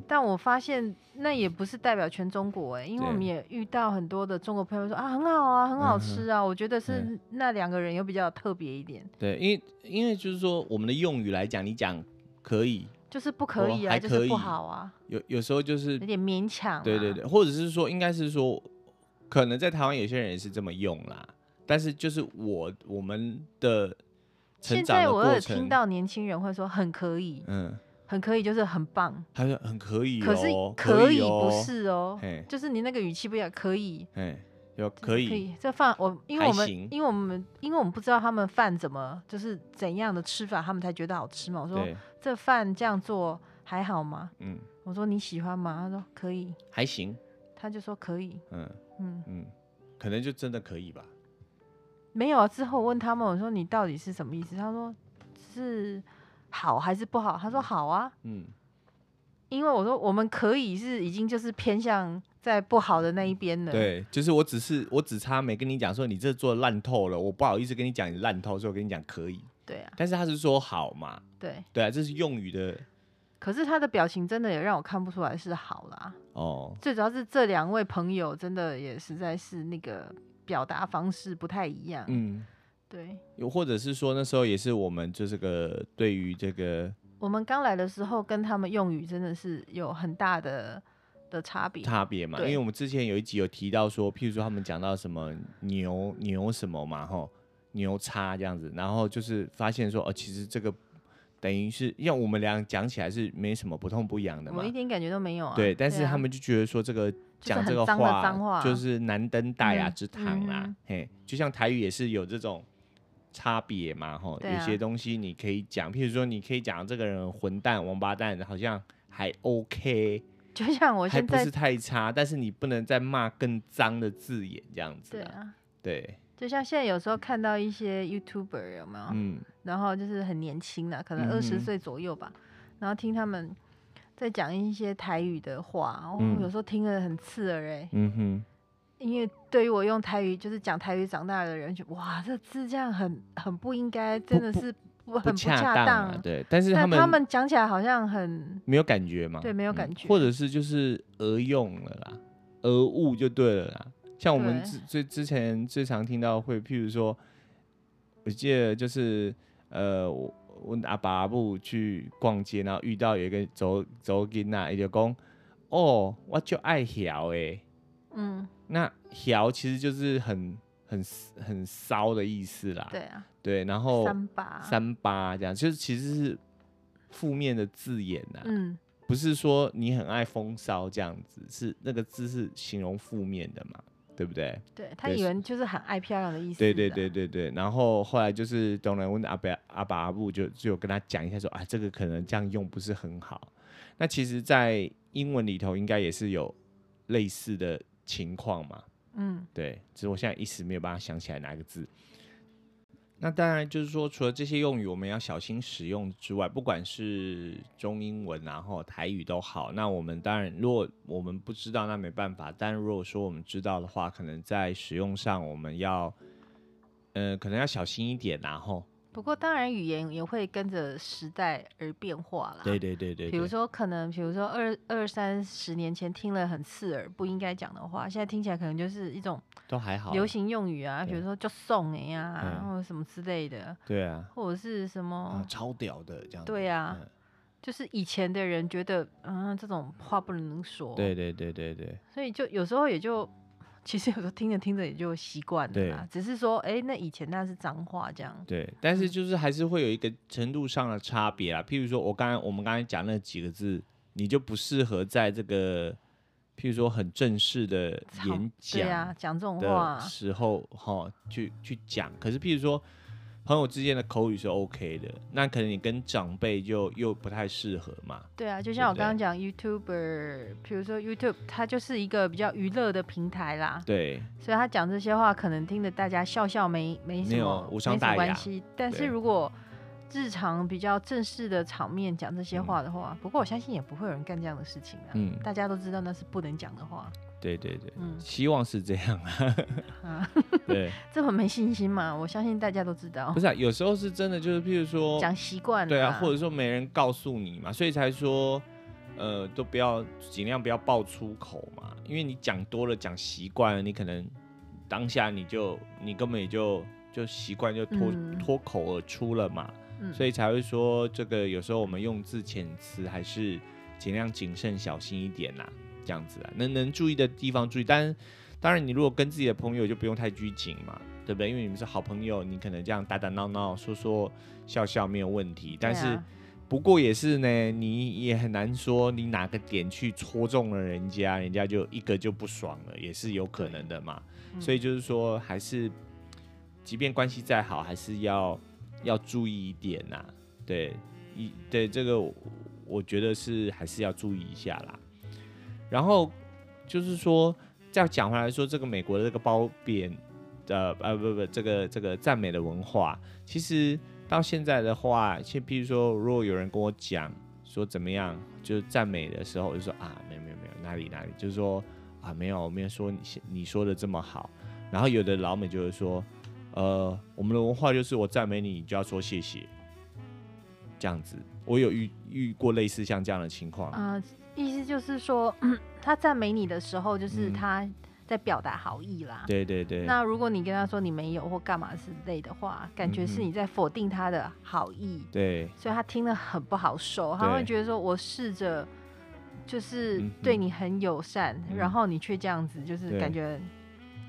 但我发现那也不是代表全中国哎，因为我们也遇到很多的中国朋友说啊，很好啊，很好吃啊。嗯、我觉得是那两个人又比较特别一点。对，因为因为就是说我们的用语来讲，你讲可以，就是不可以啊，还可以就是不好啊。有有时候就是有点勉强。对对对，或者是说，应该是说，可能在台湾有些人也是这么用啦。但是就是我我们的成长的，现在我有听到年轻人会说很可以，嗯。很可以，就是很棒。他说很可以，可是可以不是哦，就是你那个语气不一样。可以，有可以。可以，这饭我因为我们因为我们因为我们不知道他们饭怎么就是怎样的吃法，他们才觉得好吃嘛。我说这饭这样做还好吗？嗯，我说你喜欢吗？他说可以，还行。他就说可以，嗯嗯嗯，可能就真的可以吧。没有啊。之后我问他们，我说你到底是什么意思？他说是好还是不好？他说好啊。嗯。因为我说我们可以是已经就是偏向在不好的那一边了。对，就是我只是我只差没跟你讲说你这做烂透了，我不好意思跟你讲你烂透，所以我跟你讲可以。对啊。但是他是说好嘛？对。对啊，这是用语的。可是他的表情真的也让我看不出来是好啦。哦。最主要是这两位朋友真的也实在是那个表达方式不太一样。嗯。对。又或者是说那时候也是我们就是个对于这个。我们刚来的时候跟他们用语真的是有很大的的差别。差别嘛，因为我们之前有一集有提到说，譬如说他们讲到什么牛牛什么嘛，吼牛叉这样子，然后就是发现说，哦，其实这个。等于是，因为我们俩讲起来是没什么不痛不痒的嘛，我一点感觉都没有啊。对，但是他们就觉得说这个讲这个话就是难登大雅之堂啦，嗯嗯、嘿，就像台语也是有这种差别嘛，吼，啊、有些东西你可以讲，譬如说你可以讲这个人混蛋、王八蛋，好像还 OK，就像我现在还不是太差，但是你不能再骂更脏的字眼这样子，对啊，对。就像现在有时候看到一些 YouTuber 有没有？嗯，然后就是很年轻的，可能二十岁左右吧，嗯、然后听他们在讲一些台语的话，哦，嗯、有时候听得很刺耳哎。嗯哼。因为对于我用台语就是讲台语长大的人，就哇，这字这样很很不应该，真的是不很不恰当。啊、对，但是他们他们讲起来好像很没有感觉嘛。对，没有感觉。嗯、或者是就是讹用了啦，讹误就对了啦。像我们之最之前最常听到会，譬如说，我记得就是呃，我我阿爸阿母去逛街，然后遇到有一个走走囡仔，伊就讲，哦，我就爱晓诶，嗯，那晓其实就是很很很骚的意思啦，对啊，对，然后三八三八这样，就是其实是负面的字眼呐，嗯，不是说你很爱风骚这样子，是那个字是形容负面的嘛。对不对？对，他以为就是很爱漂亮的意思。对对对对对。然后后来就是董然问阿伯阿爸阿布就就跟他讲一下说啊，这个可能这样用不是很好。那其实，在英文里头应该也是有类似的情况嘛。嗯，对，只是我现在一时没有办法想起来哪个字。那当然就是说，除了这些用语我们要小心使用之外，不管是中英文然后台语都好。那我们当然，如果我们不知道，那没办法。但如果说我们知道的话，可能在使用上我们要，呃，可能要小心一点，然后。不过，当然语言也会跟着时代而变化啦。对对对对，对。比如说，可能比如说二二三十年前听了很刺耳、不应该讲的话，现在听起来可能就是一种都还好流行用语啊。比如说就送哎呀，或者什么之类的。对啊。或者是什么、啊、超屌的这样。对啊，嗯、就是以前的人觉得，嗯，这种话不能说。对对对对对。所以就有时候也就。其实有时候听着听着也就习惯了啦，只是说，哎、欸，那以前那是脏话这样。对，但是就是还是会有一个程度上的差别啦。譬如说，我刚才我们刚才讲那几个字，你就不适合在这个譬如说很正式的演讲，对啊，讲这种话时候哈，去去讲。可是譬如说。朋友之间的口语是 OK 的，那可能你跟长辈就又不太适合嘛。对啊，就像我刚刚讲 YouTuber，比如说 YouTube，它就是一个比较娱乐的平台啦。对。所以他讲这些话，可能听得大家笑笑没没什么，没有无伤大雅，没关系。但是如果日常比较正式的场面讲这些话的话，嗯、不过我相信也不会有人干这样的事情啊。嗯。大家都知道那是不能讲的话。对对对，嗯，希望是这样啊。(laughs) 啊，(laughs) 对，(laughs) 这么没信心嘛？我相信大家都知道。不是啊，有时候是真的，就是譬如说讲习惯了，对啊，或者说没人告诉你嘛，所以才说，呃，都不要尽量不要爆粗口嘛，因为你讲多了，讲习惯了，你可能当下你就你根本也就就习惯就脱脱、嗯、口而出了嘛，嗯、所以才会说这个有时候我们用字遣词还是尽量谨慎小心一点呐。这样子啊，能能注意的地方注意，但当然你如果跟自己的朋友就不用太拘谨嘛，对不对？因为你们是好朋友，你可能这样打打闹闹、说说笑笑没有问题。但是不过也是呢，你也很难说你哪个点去戳中了人家，人家就一个就不爽了，也是有可能的嘛。所以就是说，还是即便关系再好，还是要要注意一点呐。对，一对这个我觉得是还是要注意一下啦。然后就是说，再讲回来说，这个美国的这个褒贬呃呃不不这个这个赞美的文化，其实到现在的话，像譬如说，如果有人跟我讲说怎么样，就是赞美的时候，我就说啊，没有没有没有，哪里哪里，就是说啊，没有没有说你你说的这么好。然后有的老美就会说，呃，我们的文化就是我赞美你，你就要说谢谢，这样子。我有遇遇过类似像这样的情况。啊、意思就是说，嗯、(clears throat) 他赞美你的时候，就是他在表达好意啦。对对对。那如果你跟他说你没有或干嘛之类的话，感觉是你在否定他的好意。对。所以他听了很不好受，他会觉得说我试着就是对你很友善，嗯、然后你却这样子，就是感觉。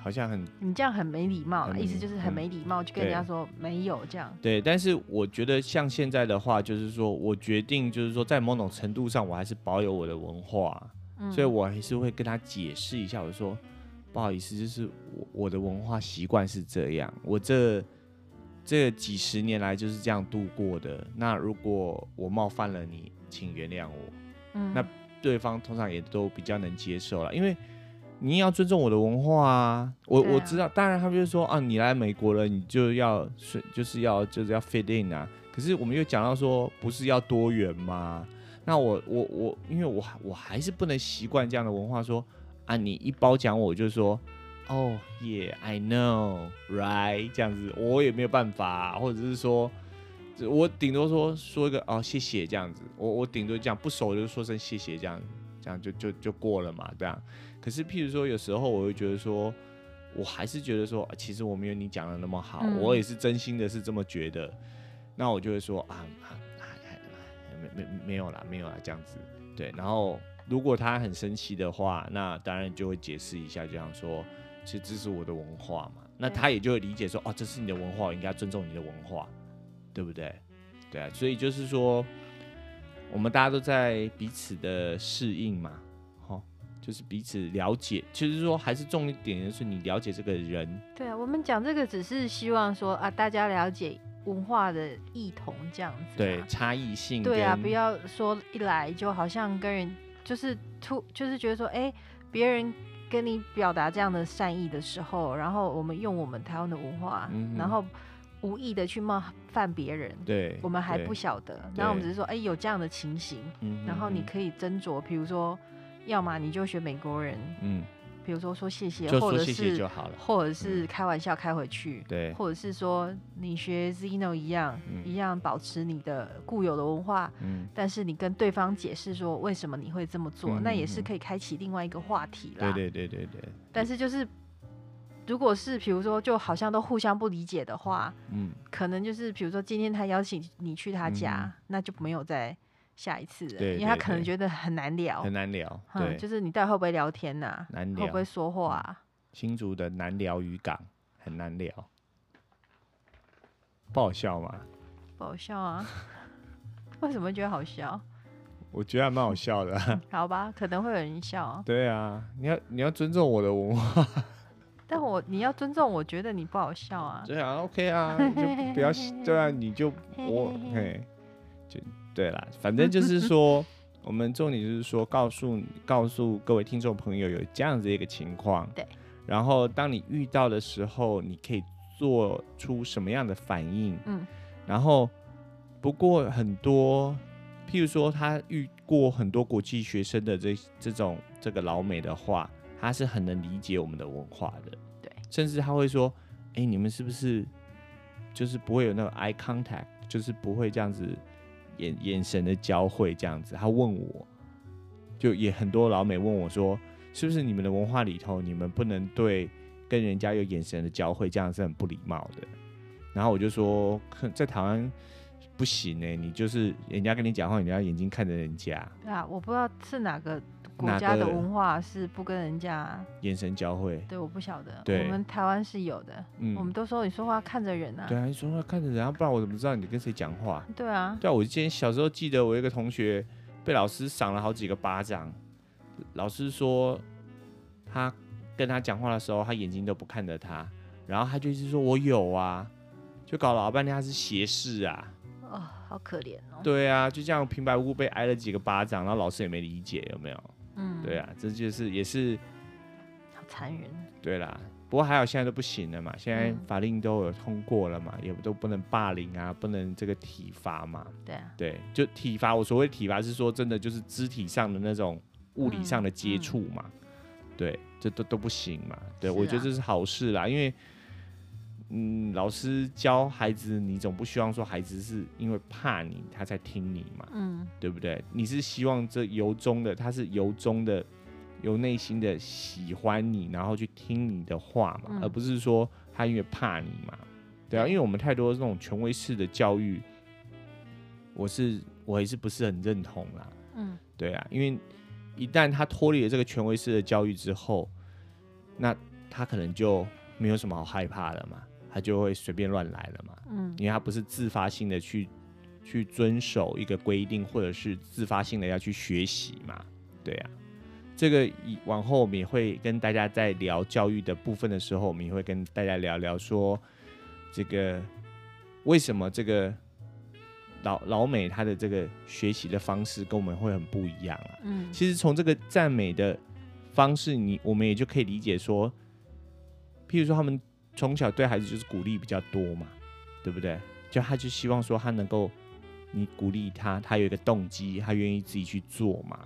好像很，你这样很没礼貌，意思就是很没礼貌，就跟人家说没有这样。对，但是我觉得像现在的话，就是说我决定，就是说在某种程度上，我还是保有我的文化，所以我还是会跟他解释一下，我说不好意思，就是我我的文化习惯是这样，我这这几十年来就是这样度过的。那如果我冒犯了你，请原谅我。嗯，那对方通常也都比较能接受了，因为。你也要尊重我的文化啊！我、啊、我知道，当然他们就是说啊，你来美国了，你就要是就是要就是要 fit in 啊。可是我们又讲到说，不是要多元吗？那我我我，因为我我还是不能习惯这样的文化说，说啊，你一褒奖我，就说哦，yeah，I know，right，这样子，我也没有办法，或者是说，我顶多说说一个哦，谢谢这样子，我我顶多这样，不熟就说声谢谢这样，这样就就就过了嘛，这样。可是，譬如说，有时候我会觉得说，我还是觉得说，其实我没有你讲的那么好，嗯、我也是真心的是这么觉得。那我就会说啊，没没没有啦，没有啦，这样子。对，然后如果他很生气的话，那当然就会解释一下，就像说，其实这是我的文化嘛。那他也就会理解说，哦，这是你的文化，我应该尊重你的文化，对不对？对啊，所以就是说，我们大家都在彼此的适应嘛。就是彼此了解，其实说还是重一点的是你了解这个人。对啊，我们讲这个只是希望说啊，大家了解文化的异同这样子，啊。对，差异性。对啊，不要说一来就好像跟人就是突，就是觉得说，哎，别人跟你表达这样的善意的时候，然后我们用我们台湾的文化，嗯、然后无意的去冒犯别人。对，我们还不晓得。然后我们只是说，哎，有这样的情形，嗯、然后你可以斟酌，比如说。要么你就学美国人，嗯，比如说说谢谢，或者是或者是开玩笑开回去，对，或者是说你学 Zeno 一样，一样保持你的固有的文化，嗯，但是你跟对方解释说为什么你会这么做，那也是可以开启另外一个话题啦。对对对对对。但是就是，如果是比如说就好像都互相不理解的话，嗯，可能就是比如说今天他邀请你去他家，那就没有再。下一次了，因为他可能觉得很难聊，很难聊，对，就是你到底会不会聊天呐？难聊，会不会说话？新竹的难聊渔港很难聊，不好笑吗？不好笑啊！(laughs) 为什么会觉得好笑？我觉得还蛮好笑的。好吧，可能会有人笑。对啊，你要你要尊重我的文化。但我你要尊重，我觉得你不好笑啊。对啊，OK 啊，就不要对啊，你就 (laughs) 我嘿就。对啦，反正就是说，我们重点就是说，告诉告诉各位听众朋友有这样子一个情况。对。然后当你遇到的时候，你可以做出什么样的反应？嗯。然后，不过很多，譬如说他遇过很多国际学生的这这种这个老美的话，他是很能理解我们的文化的。对。甚至他会说：“哎，你们是不是就是不会有那种 eye contact，就是不会这样子。”眼眼神的交汇这样子，他问我，就也很多老美问我说，是不是你们的文化里头，你们不能对跟人家有眼神的交汇，这样是很不礼貌的。然后我就说，在台湾不行呢、欸，你就是人家跟你讲话，你要眼睛看着人家。对啊，我不知道是哪个。国家的文化是不跟人家眼神交汇，对，我不晓得。对，我们台湾是有的，嗯，我们都说你说话看着人啊。对啊，你说话看着人啊，不然我怎么知道你跟谁讲话？对啊，对啊，我今天小时候记得我一个同学被老师赏了好几个巴掌，老师说他跟他讲话的时候，他眼睛都不看着他，然后他就一直说我有啊，就搞了老半天他是斜视啊。哦，好可怜哦。对啊，就这样平白无故被挨了几个巴掌，然后老师也没理解，有没有？嗯，对啊，这就是也是，好残忍。对啦，不过还好现在都不行了嘛，现在法令都有通过了嘛，嗯、也都不能霸凌啊，不能这个体罚嘛。对啊。对，就体罚，我所谓体罚是说真的，就是肢体上的那种物理上的接触嘛。嗯嗯、对，这都都不行嘛。对，啊、我觉得这是好事啦，因为。嗯，老师教孩子，你总不希望说孩子是因为怕你，他才听你嘛，嗯，对不对？你是希望这由衷的，他是由衷的，由内心的喜欢你，然后去听你的话嘛，嗯、而不是说他因为怕你嘛，对啊，因为我们太多这种权威式的教育，我是我也是不是很认同啦，嗯，对啊，因为一旦他脱离了这个权威式的教育之后，那他可能就没有什么好害怕的嘛。他就会随便乱来了嘛，嗯，因为他不是自发性的去去遵守一个规定，或者是自发性的要去学习嘛，对啊，这个以往后我们也会跟大家在聊教育的部分的时候，我们也会跟大家聊聊说，这个为什么这个老老美他的这个学习的方式跟我们会很不一样啊，嗯，其实从这个赞美的方式，你我们也就可以理解说，譬如说他们。从小对孩子就是鼓励比较多嘛，对不对？就他就希望说他能够你鼓励他，他有一个动机，他愿意自己去做嘛，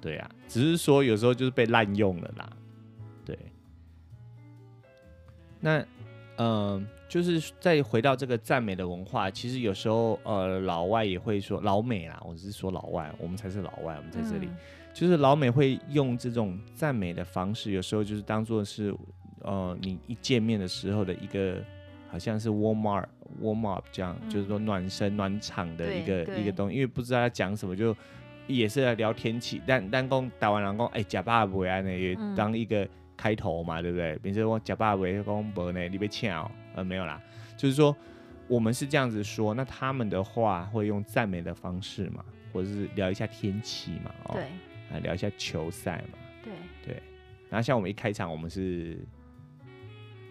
对啊。只是说有时候就是被滥用了啦，对。那嗯、呃，就是再回到这个赞美的文化，其实有时候呃，老外也会说老美啦，我是说老外，我们才是老外，我们在这里，嗯、就是老美会用这种赞美的方式，有时候就是当做是。呃，你一见面的时候的一个，好像是 warm up warm up 这样，嗯、就是说暖身暖场的一个一个东西，因为不知道要讲什么，就也是在聊天气。但但讲台湾人讲，哎，呷饱未安呢，也当一个开头嘛，嗯、对不对？比如说我呷饱未，讲无呢，你别抢，呃，没有啦，就是说我们是这样子说，那他们的话会用赞美的方式嘛，或者是聊一下天气嘛，哦，对，啊，聊一下球赛嘛，对对。然后像我们一开场，我们是。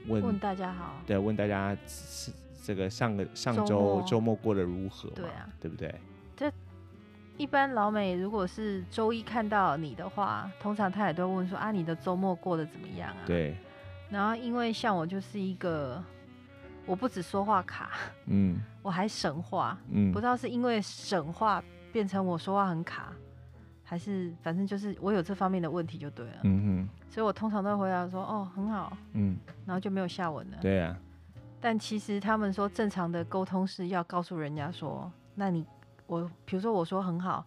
问，问大家好，对，问大家是这个上个上周周末过得如何？对啊，对不对？这一般老美如果是周一看到你的话，通常他也都会问说啊，你的周末过得怎么样啊？对。然后因为像我就是一个，我不止说话卡，嗯，(laughs) 我还省话，嗯，不知道是因为省话变成我说话很卡。还是反正就是我有这方面的问题就对了，嗯哼，所以我通常都会回答说哦很好，嗯，然后就没有下文了。对啊，但其实他们说正常的沟通是要告诉人家说，那你我比如说我说很好，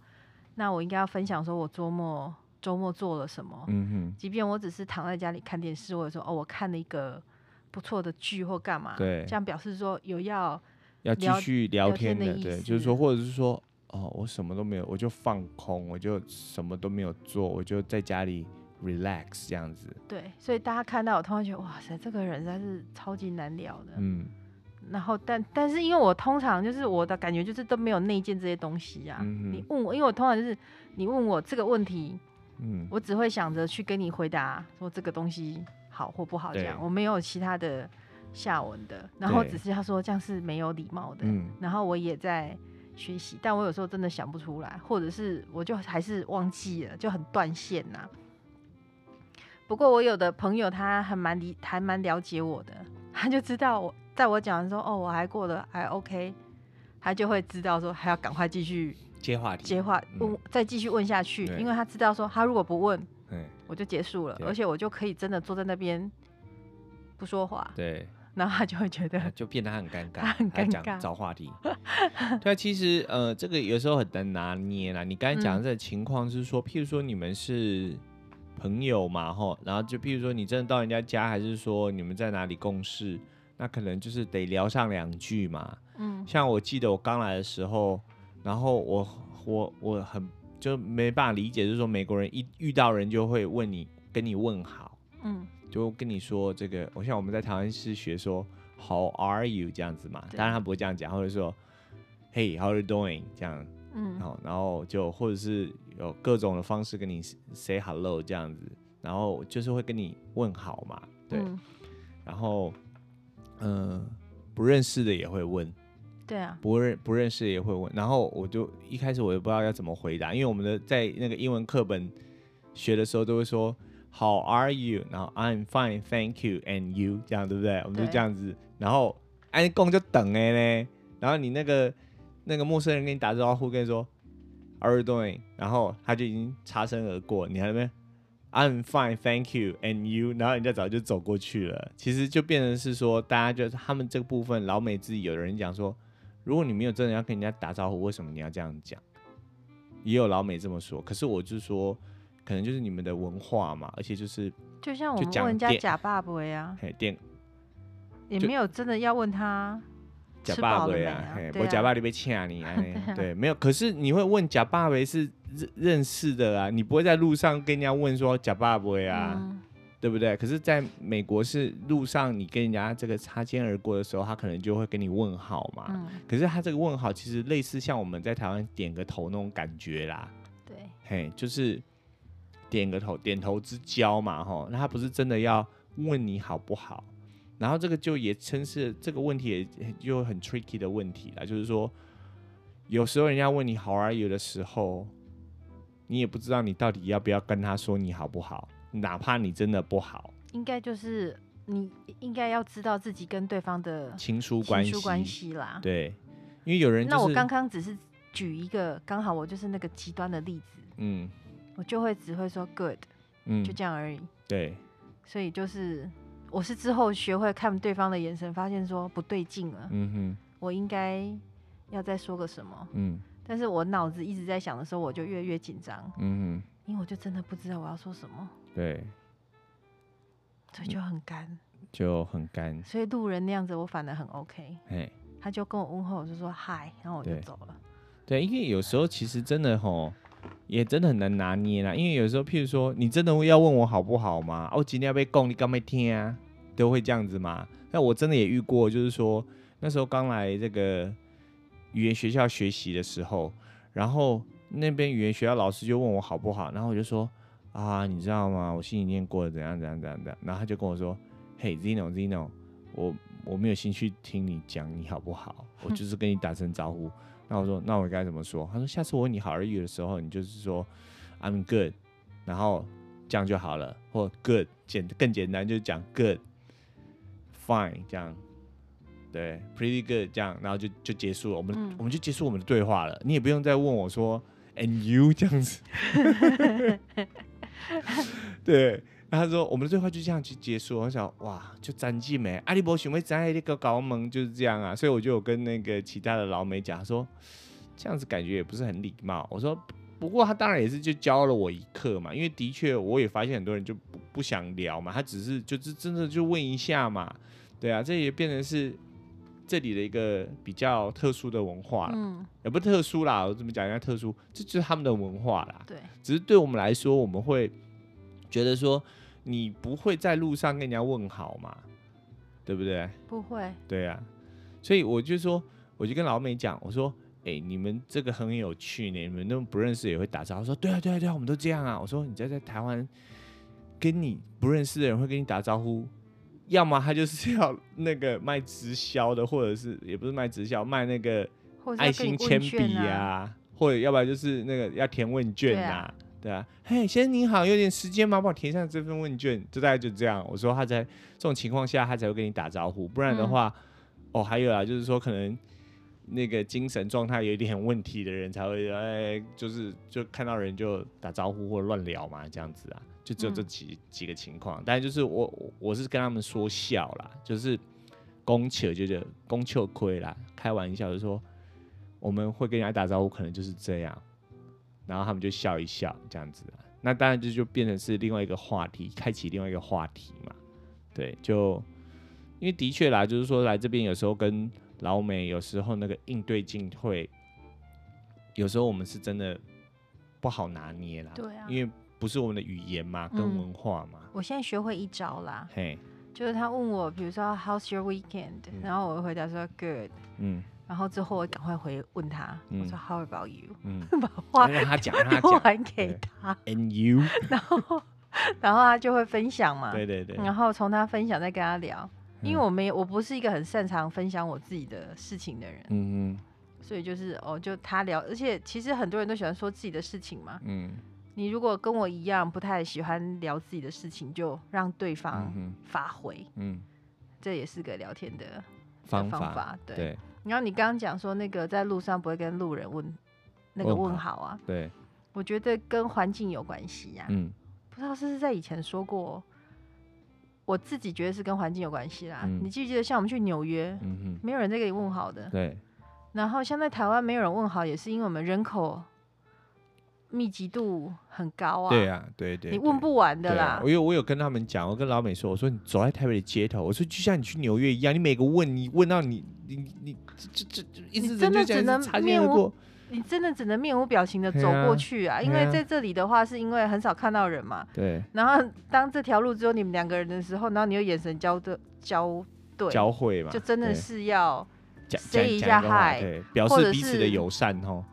那我应该要分享说我周末周末做了什么，嗯哼，即便我只是躺在家里看电视，或者说哦我看了一个不错的剧或干嘛，对，这样表示说有要要继续聊天的，对，就是说或者是说。哦，我什么都没有，我就放空，我就什么都没有做，我就在家里 relax 这样子。对，所以大家看到我，通常觉得哇塞，这个人实在是超级难聊的。嗯。然后，但但是因为我通常就是我的感觉就是都没有内建这些东西啊。嗯。你问我，因为我通常就是你问我这个问题，嗯，我只会想着去跟你回答说这个东西好或不好这样，我没有其他的下文的。然后只是他说这样是没有礼貌的。嗯。然后我也在。学习，但我有时候真的想不出来，或者是我就还是忘记了，就很断线呐、啊。不过我有的朋友他还蛮理，还蛮了解我的，他就知道我在我讲的时候，哦，我还过得还 OK，他就会知道说还要赶快继续接话题，接话问，再继续问下去，因为他知道说他如果不问，我就结束了，而且我就可以真的坐在那边不说话。对。然后他就会觉得，(laughs) 就变得很尴尬，他很尴尬，找话题。(laughs) 对啊，其实呃，这个有时候很难拿捏啦。你刚才讲的这个情况是说，嗯、譬如说你们是朋友嘛，吼，然后就譬如说你真的到人家家，还是说你们在哪里共事，那可能就是得聊上两句嘛。嗯，像我记得我刚来的时候，然后我我我很就没办法理解，就是说美国人一遇到人就会问你，跟你问好。嗯。就跟你说这个，我像我们在台湾是学说 How are you 这样子嘛，当然他不会这样讲，或者说 Hey how are you doing 这样，嗯，然后然后就或者是有各种的方式跟你 say hello 这样子，然后就是会跟你问好嘛，对，嗯、然后嗯、呃、不认识的也会问，对啊，不认不认识的也会问，然后我就一开始我也不知道要怎么回答，因为我们的在那个英文课本学的时候都会说。How are you？然后 I'm fine, thank you, and you，这样对不对？我们就这样子，然后哎，共就等哎嘞。然后你那个那个陌生人跟你打招呼，跟你说 How are you doing？然后他就已经擦身而过，你还没 I'm fine, thank you, and you。然后人家早就走过去了。其实就变成是说，大家就是他们这个部分，老美自己有人讲说，如果你没有真的要跟人家打招呼，为什么你要这样讲？也有老美这么说。可是我就说。可能就是你们的文化嘛，而且就是就像我们问人家假爸爸呀，嘿，电也没有真的要问他假爸爸呀，嘿，我假爸爸被掐你 (laughs) 啊，对，没有。可是你会问假爸爸是认认识的啊，你不会在路上跟人家问说假爸爸呀，嗯、对不对？可是在美国是路上你跟人家这个擦肩而过的时候，他可能就会跟你问好嘛。嗯、可是他这个问好其实类似像我们在台湾点个头那种感觉啦，对，嘿，就是。点个头，点头之交嘛，吼，那他不是真的要问你好不好，然后这个就也称是这个问题也就很 tricky 的问题了，就是说，有时候人家问你 How are you 的时候，你也不知道你到底要不要跟他说你好不好，哪怕你真的不好，应该就是你应该要知道自己跟对方的亲疏关系。关系啦，对，因为有人、就是、那我刚刚只是举一个，刚好我就是那个极端的例子，嗯。我就会只会说 good，嗯，就这样而已。对，所以就是我是之后学会看对方的眼神，发现说不对劲了。嗯哼，我应该要再说个什么？嗯，但是我脑子一直在想的时候，我就越越紧张。嗯哼，因为我就真的不知道我要说什么。对，所以就很干，就很干。所以路人那样子，我反而很 OK。哎，他就跟我问候，我就说嗨，然后我就走了。对，因为有时候其实真的吼。也真的很难拿捏啦，因为有时候，譬如说，你真的要问我好不好吗？我今天要被供，你刚没听啊，都会这样子嘛。那我真的也遇过，就是说那时候刚来这个语言学校学习的时候，然后那边语言学校老师就问我好不好，然后我就说啊，你知道吗？我心里念过了，怎样怎样怎样的。然后他就跟我说，嘿，Zino Zino，我我没有兴趣听你讲你好不好，我就是跟你打声招呼。那我说，那我该怎么说？他说，下次我问你 How are you 的时候，你就是说 I'm good，然后这样就好了，或 good 简更简单，就是讲 good，fine 这样，对，pretty good 这样，然后就就结束了，我们、嗯、我们就结束我们的对话了。你也不用再问我说 and you 这样子，(laughs) 对。他说：“我们的对话就这样去结束。”我想：“哇，就詹记没阿里伯许没詹那个高萌就是这样啊。”所以我就有跟那个其他的老美讲说：“这样子感觉也不是很礼貌。”我说：“不过他当然也是就教了我一课嘛，因为的确我也发现很多人就不不想聊嘛，他只是就是真的就问一下嘛，对啊，这也变成是这里的一个比较特殊的文化了，嗯，也不特殊啦，我怎么讲应该特殊，这就是他们的文化啦。对，只是对我们来说，我们会觉得说。”你不会在路上跟人家问好嘛？对不对？不会。对啊，所以我就说，我就跟老美讲，我说，哎、欸，你们这个很有趣呢，你们都不认识也会打招呼。说，对啊，对啊，对啊，我们都这样啊。我说，你在在台湾，跟你不认识的人会跟你打招呼，要么他就是要那个卖直销的，或者是也不是卖直销，卖那个爱心铅笔啊，或者要不然就是那个要填问卷啊。对啊，嘿，先生您好，有点时间吗？帮我填上这份问卷，就大概就这样。我说他在这种情况下，他才会跟你打招呼，不然的话，嗯、哦，还有啊，就是说可能那个精神状态有一点问题的人才会，哎，就是就看到人就打招呼或乱聊嘛，这样子啊，就只有这几、嗯、几个情况。但就是我我是跟他们说笑啦，就是公球就是公球亏啦，开玩笑就说我们会跟人家打招呼，可能就是这样。然后他们就笑一笑，这样子，那当然就就变成是另外一个话题，开启另外一个话题嘛。对，就因为的确啦，就是说来这边有时候跟老美有时候那个应对进退，有时候我们是真的不好拿捏啦。对啊，因为不是我们的语言嘛，跟文化嘛。嗯，我现在学会一招啦，嘿，就是他问我，比如说 How's your weekend？嗯，然后我会回答说 Good。嗯。然后之后我赶快回问他，嗯、我说 How about you？嗯，(laughs) 把话让他讲，让他讲，(laughs) 还给他。And you？(laughs) 然后，然后他就会分享嘛。对对对。然后从他分享再跟他聊，嗯、因为我没我不是一个很擅长分享我自己的事情的人。嗯嗯。所以就是哦，就他聊，而且其实很多人都喜欢说自己的事情嘛。嗯。你如果跟我一样不太喜欢聊自己的事情，就让对方发挥。嗯，这也是个聊天的方法。方法对。对然后你刚刚讲说那个在路上不会跟路人问那个问好啊？对。我觉得跟环境有关系呀。嗯。不知道是不是在以前说过，我自己觉得是跟环境有关系啦。嗯。你记不记得像我们去纽约，嗯哼，没有人在给你问好的。对。然后像在台湾没有人问好，也是因为我们人口。密集度很高啊！对啊，对对，你问不完的啦。我有我有跟他们讲，我跟老美说，我说你走在台北的街头，我说就像你去纽约一样，你每个问你问到你你你这这这一直真的只能面无，你真的只能面无表情的走过去啊！因为在这里的话，是因为很少看到人嘛。对。然后当这条路只有你们两个人的时候，然后你又眼神交的交对交汇嘛，就真的是要 say 一下嗨，对，表示彼此的友善哦。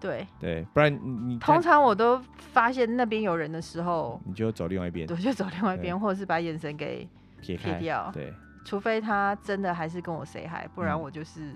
对对，不然你通常我都发现那边有人的时候，你就走另外一边，对，就走另外一边，或者是把眼神给撇掉。对，除非他真的还是跟我 say hi，不然我就是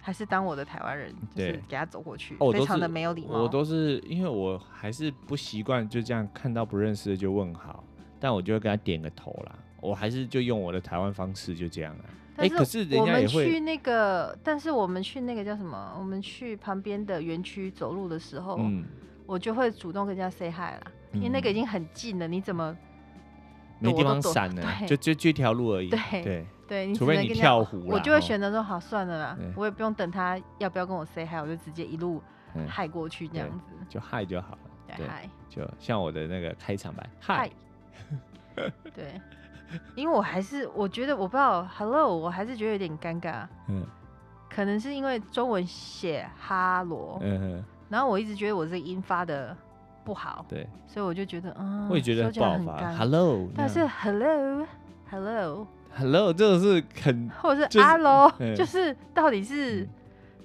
还是当我的台湾人，就是给他走过去，非常的没有礼貌。我都是因为我还是不习惯就这样看到不认识的就问好，但我就会给他点个头啦，我还是就用我的台湾方式就这样了。哎，可是我们去那个，但是我们去那个叫什么？我们去旁边的园区走路的时候，嗯，我就会主动跟人家 say hi 啦，因为那个已经很近了，你怎么没地方闪呢？就就就一条路而已。对对对，除非你跳湖，我就会选择说好算了啦，我也不用等他要不要跟我 say hi，我就直接一路嗨过去这样子，就嗨就好了。对，嗨，就像我的那个开场白，嗨，(laughs) 对。因为我还是我觉得我不知道，Hello，我还是觉得有点尴尬。嗯，可能是因为中文写哈罗，嗯哼，然后我一直觉得我这个音发的不好，对，所以我就觉得，嗯，我也觉得不好发，Hello，但是 Hello，Hello，Hello，这个是很，或者是 hello，，就是到底是，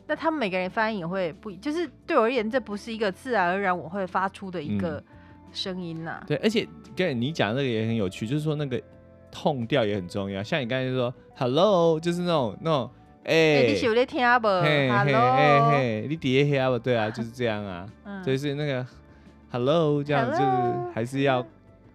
那他们每个人发音也会不一，就是对我而言，这不是一个自然而然我会发出的一个声音呐。对，而且跟你讲那个也很有趣，就是说那个。痛调也很重要，像你刚才说 “hello”，就是那种那种，哎，你是有在听啊不？嘿嘿嘿嘿，你底下听啊不？对啊，就是这样啊，所以是那个 “hello” 这样，就是还是要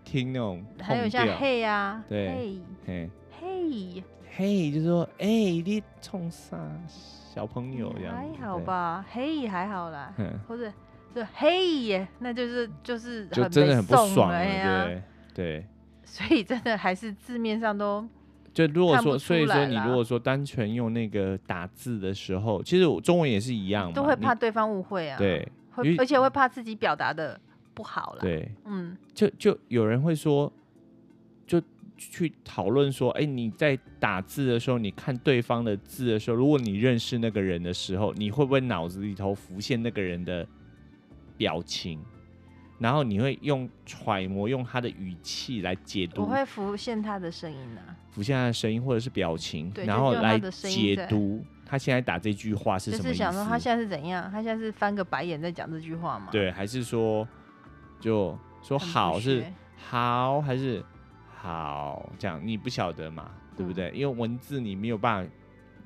听那种。还有像 “hey” 呀，对，嘿，嘿，嘿，就是说，哎，你冲啥小朋友这样？还好吧，嘿，还好啦，(laughs) 或者就嘿，那就是就是就真的很不爽了，对对。所以真的还是字面上都 (laughs) 就如果说，所以说你如果说单纯用那个打字的时候，其实我中文也是一样，都会怕对方误会啊。对，会而且会怕自己表达的不好了。对，嗯，就就有人会说，就去讨论说，哎，你在打字的时候，你看对方的字的时候，如果你认识那个人的时候，你会不会脑子里头浮现那个人的表情？然后你会用揣摩，用他的语气来解读。我会浮现他的声音啊，浮现他的声音或者是表情，然后来解读他现在打这句话是什么意思。就是想说他现在是怎样？他现在是翻个白眼在讲这句话吗？对，还是说就说好是好还是好这样？你不晓得嘛，对不对？嗯、因为文字你没有办法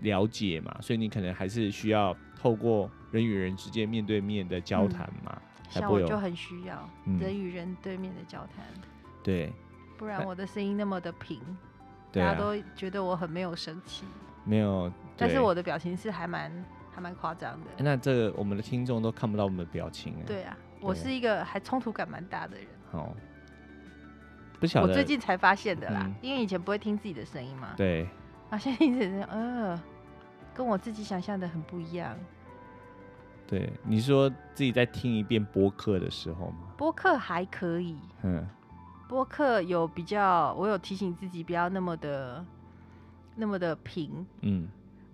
了解嘛，所以你可能还是需要透过人与人之间面对面的交谈嘛。嗯像我就很需要人与人对面的交谈，对，不然我的声音那么的平，大家都觉得我很没有生气，没有，但是我的表情是还蛮还蛮夸张的。那这个我们的听众都看不到我们的表情，对啊，我是一个还冲突感蛮大的人。哦，不晓得，我最近才发现的啦，因为以前不会听自己的声音嘛，对，啊，现在一直呃，跟我自己想象的很不一样。对，你说自己在听一遍播客的时候吗？播客还可以，嗯，播客有比较，我有提醒自己不要那么的那么的平，嗯，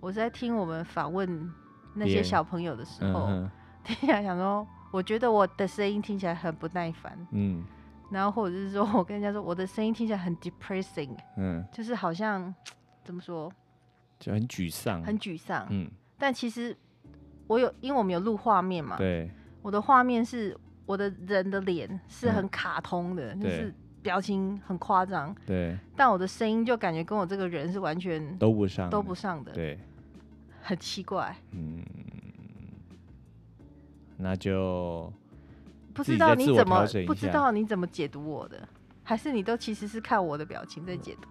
我在听我们访问那些小朋友的时候，(laughs) 嗯、听起来想说，我觉得我的声音听起来很不耐烦，嗯，然后或者是说我跟人家说我的声音听起来很 depressing，嗯，就是好像怎么说，就很沮丧，很沮丧，嗯，但其实。我有，因为我们有录画面嘛。对。我的画面是我的人的脸是很卡通的，嗯、就是表情很夸张。对。但我的声音就感觉跟我这个人是完全都不上，都不上的。对。很奇怪。嗯。那就不知道你怎么不知道你怎么解读我的，还是你都其实是看我的表情在解读？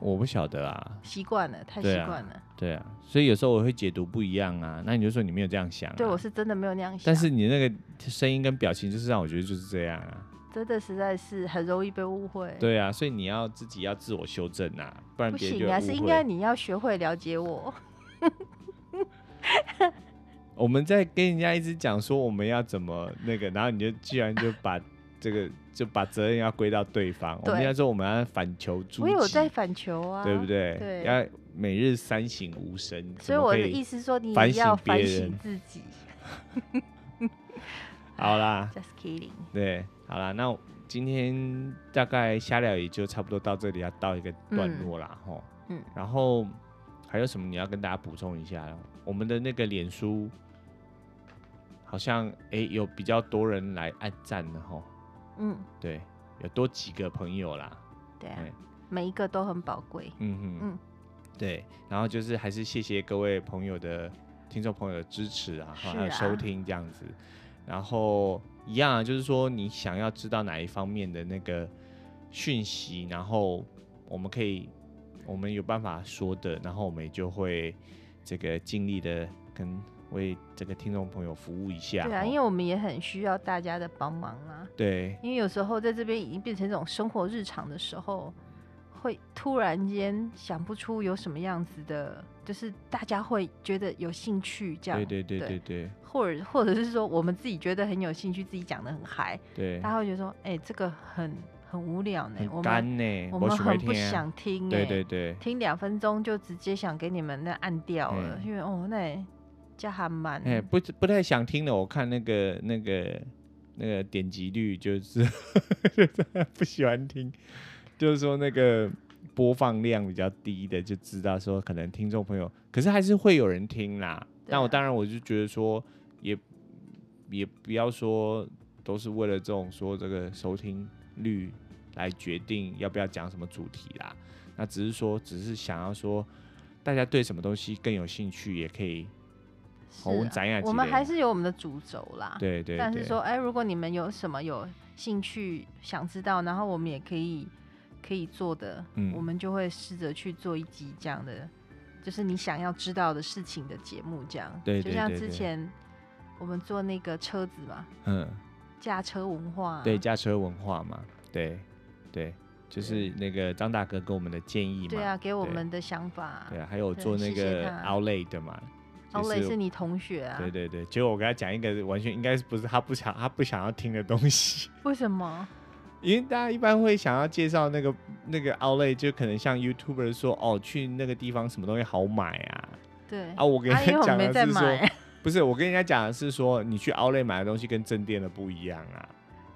我不晓得啊，习惯了，太习惯了对、啊。对啊，所以有时候我会解读不一样啊。那你就说你没有这样想、啊？对，我是真的没有那样想。但是你那个声音跟表情，就是让我觉得就是这样啊。真的实在是很容易被误会。对啊，所以你要自己要自我修正啊，不然。不行啊，是应该你要学会了解我。(laughs) 我们在跟人家一直讲说我们要怎么那个，然后你就居然就把这个就把责任要归到对方。对我们要说我们要反求诸己。我有在反求啊，对不对？对，要每日三省吾身。所以我的意思说，你要反省自己。(laughs) 好啦，Just kidding。对，好啦，那今天大概瞎聊也就差不多到这里，要到一个段落啦，吼。嗯。然后还有什么你要跟大家补充一下？我们的那个脸书。好像哎、欸，有比较多人来按赞的吼，嗯，对，有多几个朋友啦，对啊，对每一个都很宝贵，嗯哼嗯，对，然后就是还是谢谢各位朋友的听众朋友的支持啊，还有收听这样子，然后一样啊，就是说你想要知道哪一方面的那个讯息，然后我们可以，我们有办法说的，然后我们也就会这个尽力的跟。为这个听众朋友服务一下。对啊，因为我们也很需要大家的帮忙啊。对。因为有时候在这边已经变成一种生活日常的时候，会突然间想不出有什么样子的，就是大家会觉得有兴趣这样。对对对对对。对或者或者是说，我们自己觉得很有兴趣，自己讲的很嗨。对。大家会觉得说，哎、欸，这个很很无聊呢，很干呢，我们我们很不想听。对对对。听两分钟就直接想给你们那按掉了，嗯、因为哦那。加还蛮哎，不不太想听的。我看那个那个那个点击率就是 (laughs) 不喜欢听，就是说那个播放量比较低的，就知道说可能听众朋友，可是还是会有人听啦。那、啊、我当然我就觉得说，也也不要说都是为了这种说这个收听率来决定要不要讲什么主题啦。那只是说，只是想要说，大家对什么东西更有兴趣，也可以。我们还是有我们的主轴啦。对，对对。但是说，哎、欸，如果你们有什么有兴趣想知道，然后我们也可以可以做的，嗯、我们就会试着去做一集这样的，就是你想要知道的事情的节目，这样。对，对，对，对。就像之前我们做那个车子嘛，嗯，驾车文化。对，驾车文化嘛，对对，就是那个张大哥给我们的建议嘛。对啊，给我们的想法。对啊，还有做那个 Outlay 的嘛。奥雷是你同学啊？对对对，结果我跟他讲一个完全应该是不是他不想他不想要听的东西。(laughs) 为什么？因为大家一般会想要介绍那个那个奥雷，就可能像 YouTuber 说哦，去那个地方什么东西好买啊。对啊，我跟人家讲的是说，啊、不是我跟人家讲的是说，你去奥雷买的东西跟正店的不一样啊。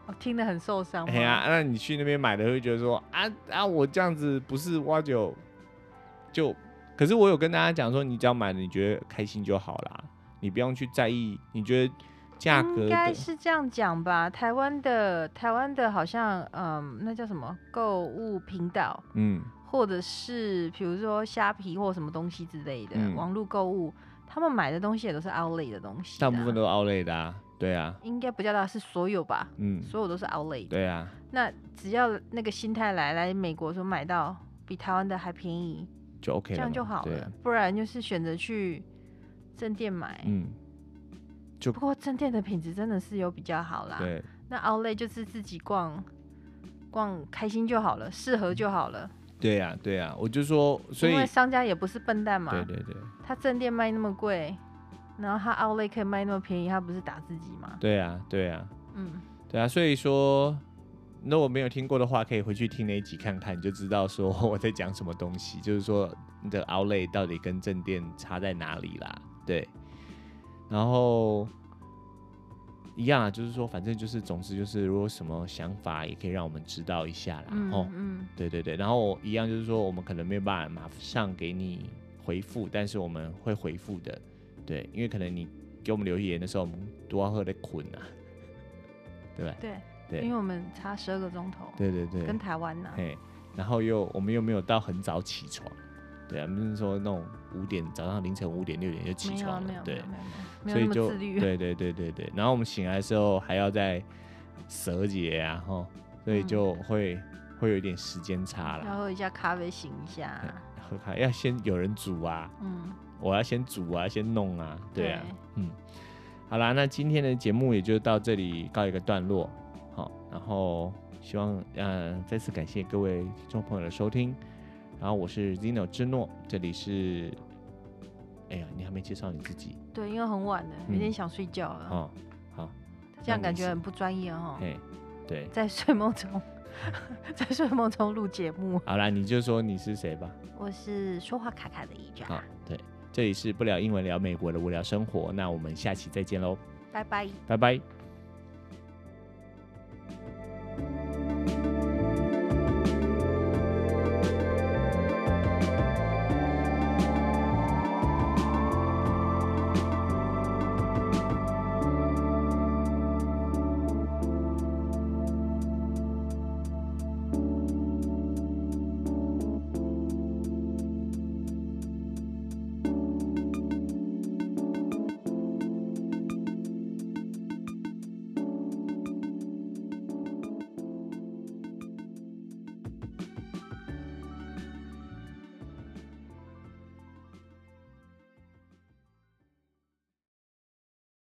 我听得很受伤。哎呀，那你去那边买的会觉得说啊啊，我这样子不是挖酒就。可是我有跟大家讲说，你只要买了，你觉得开心就好啦，你不用去在意。你觉得价格应该是这样讲吧？台湾的台湾的好像，嗯，那叫什么购物频道，嗯，或者是比如说虾皮或什么东西之类的、嗯、网络购物，他们买的东西也都是 outlet 的东西，大部分都是 outlet 的啊，对啊，应该不叫它是所有吧？嗯，所有都是 outlet，对啊。那只要那个心态来来美国说买到比台湾的还便宜。就 OK 了，这样就好了，不然就是选择去正店买。嗯，就不过正店的品质真的是有比较好啦。对，那 Outlet 就是自己逛逛开心就好了，适合就好了。对呀，对呀，我就说，所以因为商家也不是笨蛋嘛。对对对，他正店卖那么贵，然后他 Outlet 可以卖那么便宜，他不是打自己吗？对啊，对啊，嗯，对啊，所以说。那我没有听过的话，可以回去听那一集看看，你就知道说我在讲什么东西。就是说你的 Outlet 到底跟正店差在哪里啦？对，然后一样啊，就是说反正就是，总之就是，如果什么想法也可以让我们知道一下啦。嗯，哦，嗯，对对对，然后一样就是说，我们可能没有办法马上给你回复，但是我们会回复的。对，因为可能你给我们留言的时候，我们都要喝的困啊，对吧？对。对，因为我们差十二个钟头，对对对，跟台湾呢，嘿，然后又我们又没有到很早起床，对啊，不是说那种五点早上凌晨五点六点就起床了，对，所以就对对对对对，然后我们醒来的时候还要再蛇节啊，哈，所以就会、嗯、会有一点时间差了。要喝一下咖啡醒一下，喝咖要先有人煮啊，嗯，我要先煮啊，先弄啊，对啊，对嗯，好啦，那今天的节目也就到这里告一个段落，好，然后希望嗯、呃、再次感谢各位听众朋友的收听，然后我是 Zino 之诺，这里是。哎呀，你还没介绍你自己？对，因为很晚了，有点想睡觉了。哦，好，这样感觉很不专业哈。哎，对，在睡梦中，(laughs) 在睡梦中录节目。好啦，你就说你是谁吧。我是说话卡卡的一家。好，对，这里是不聊英文聊美国的无聊生活那我们下期再见喽拜拜。拜拜。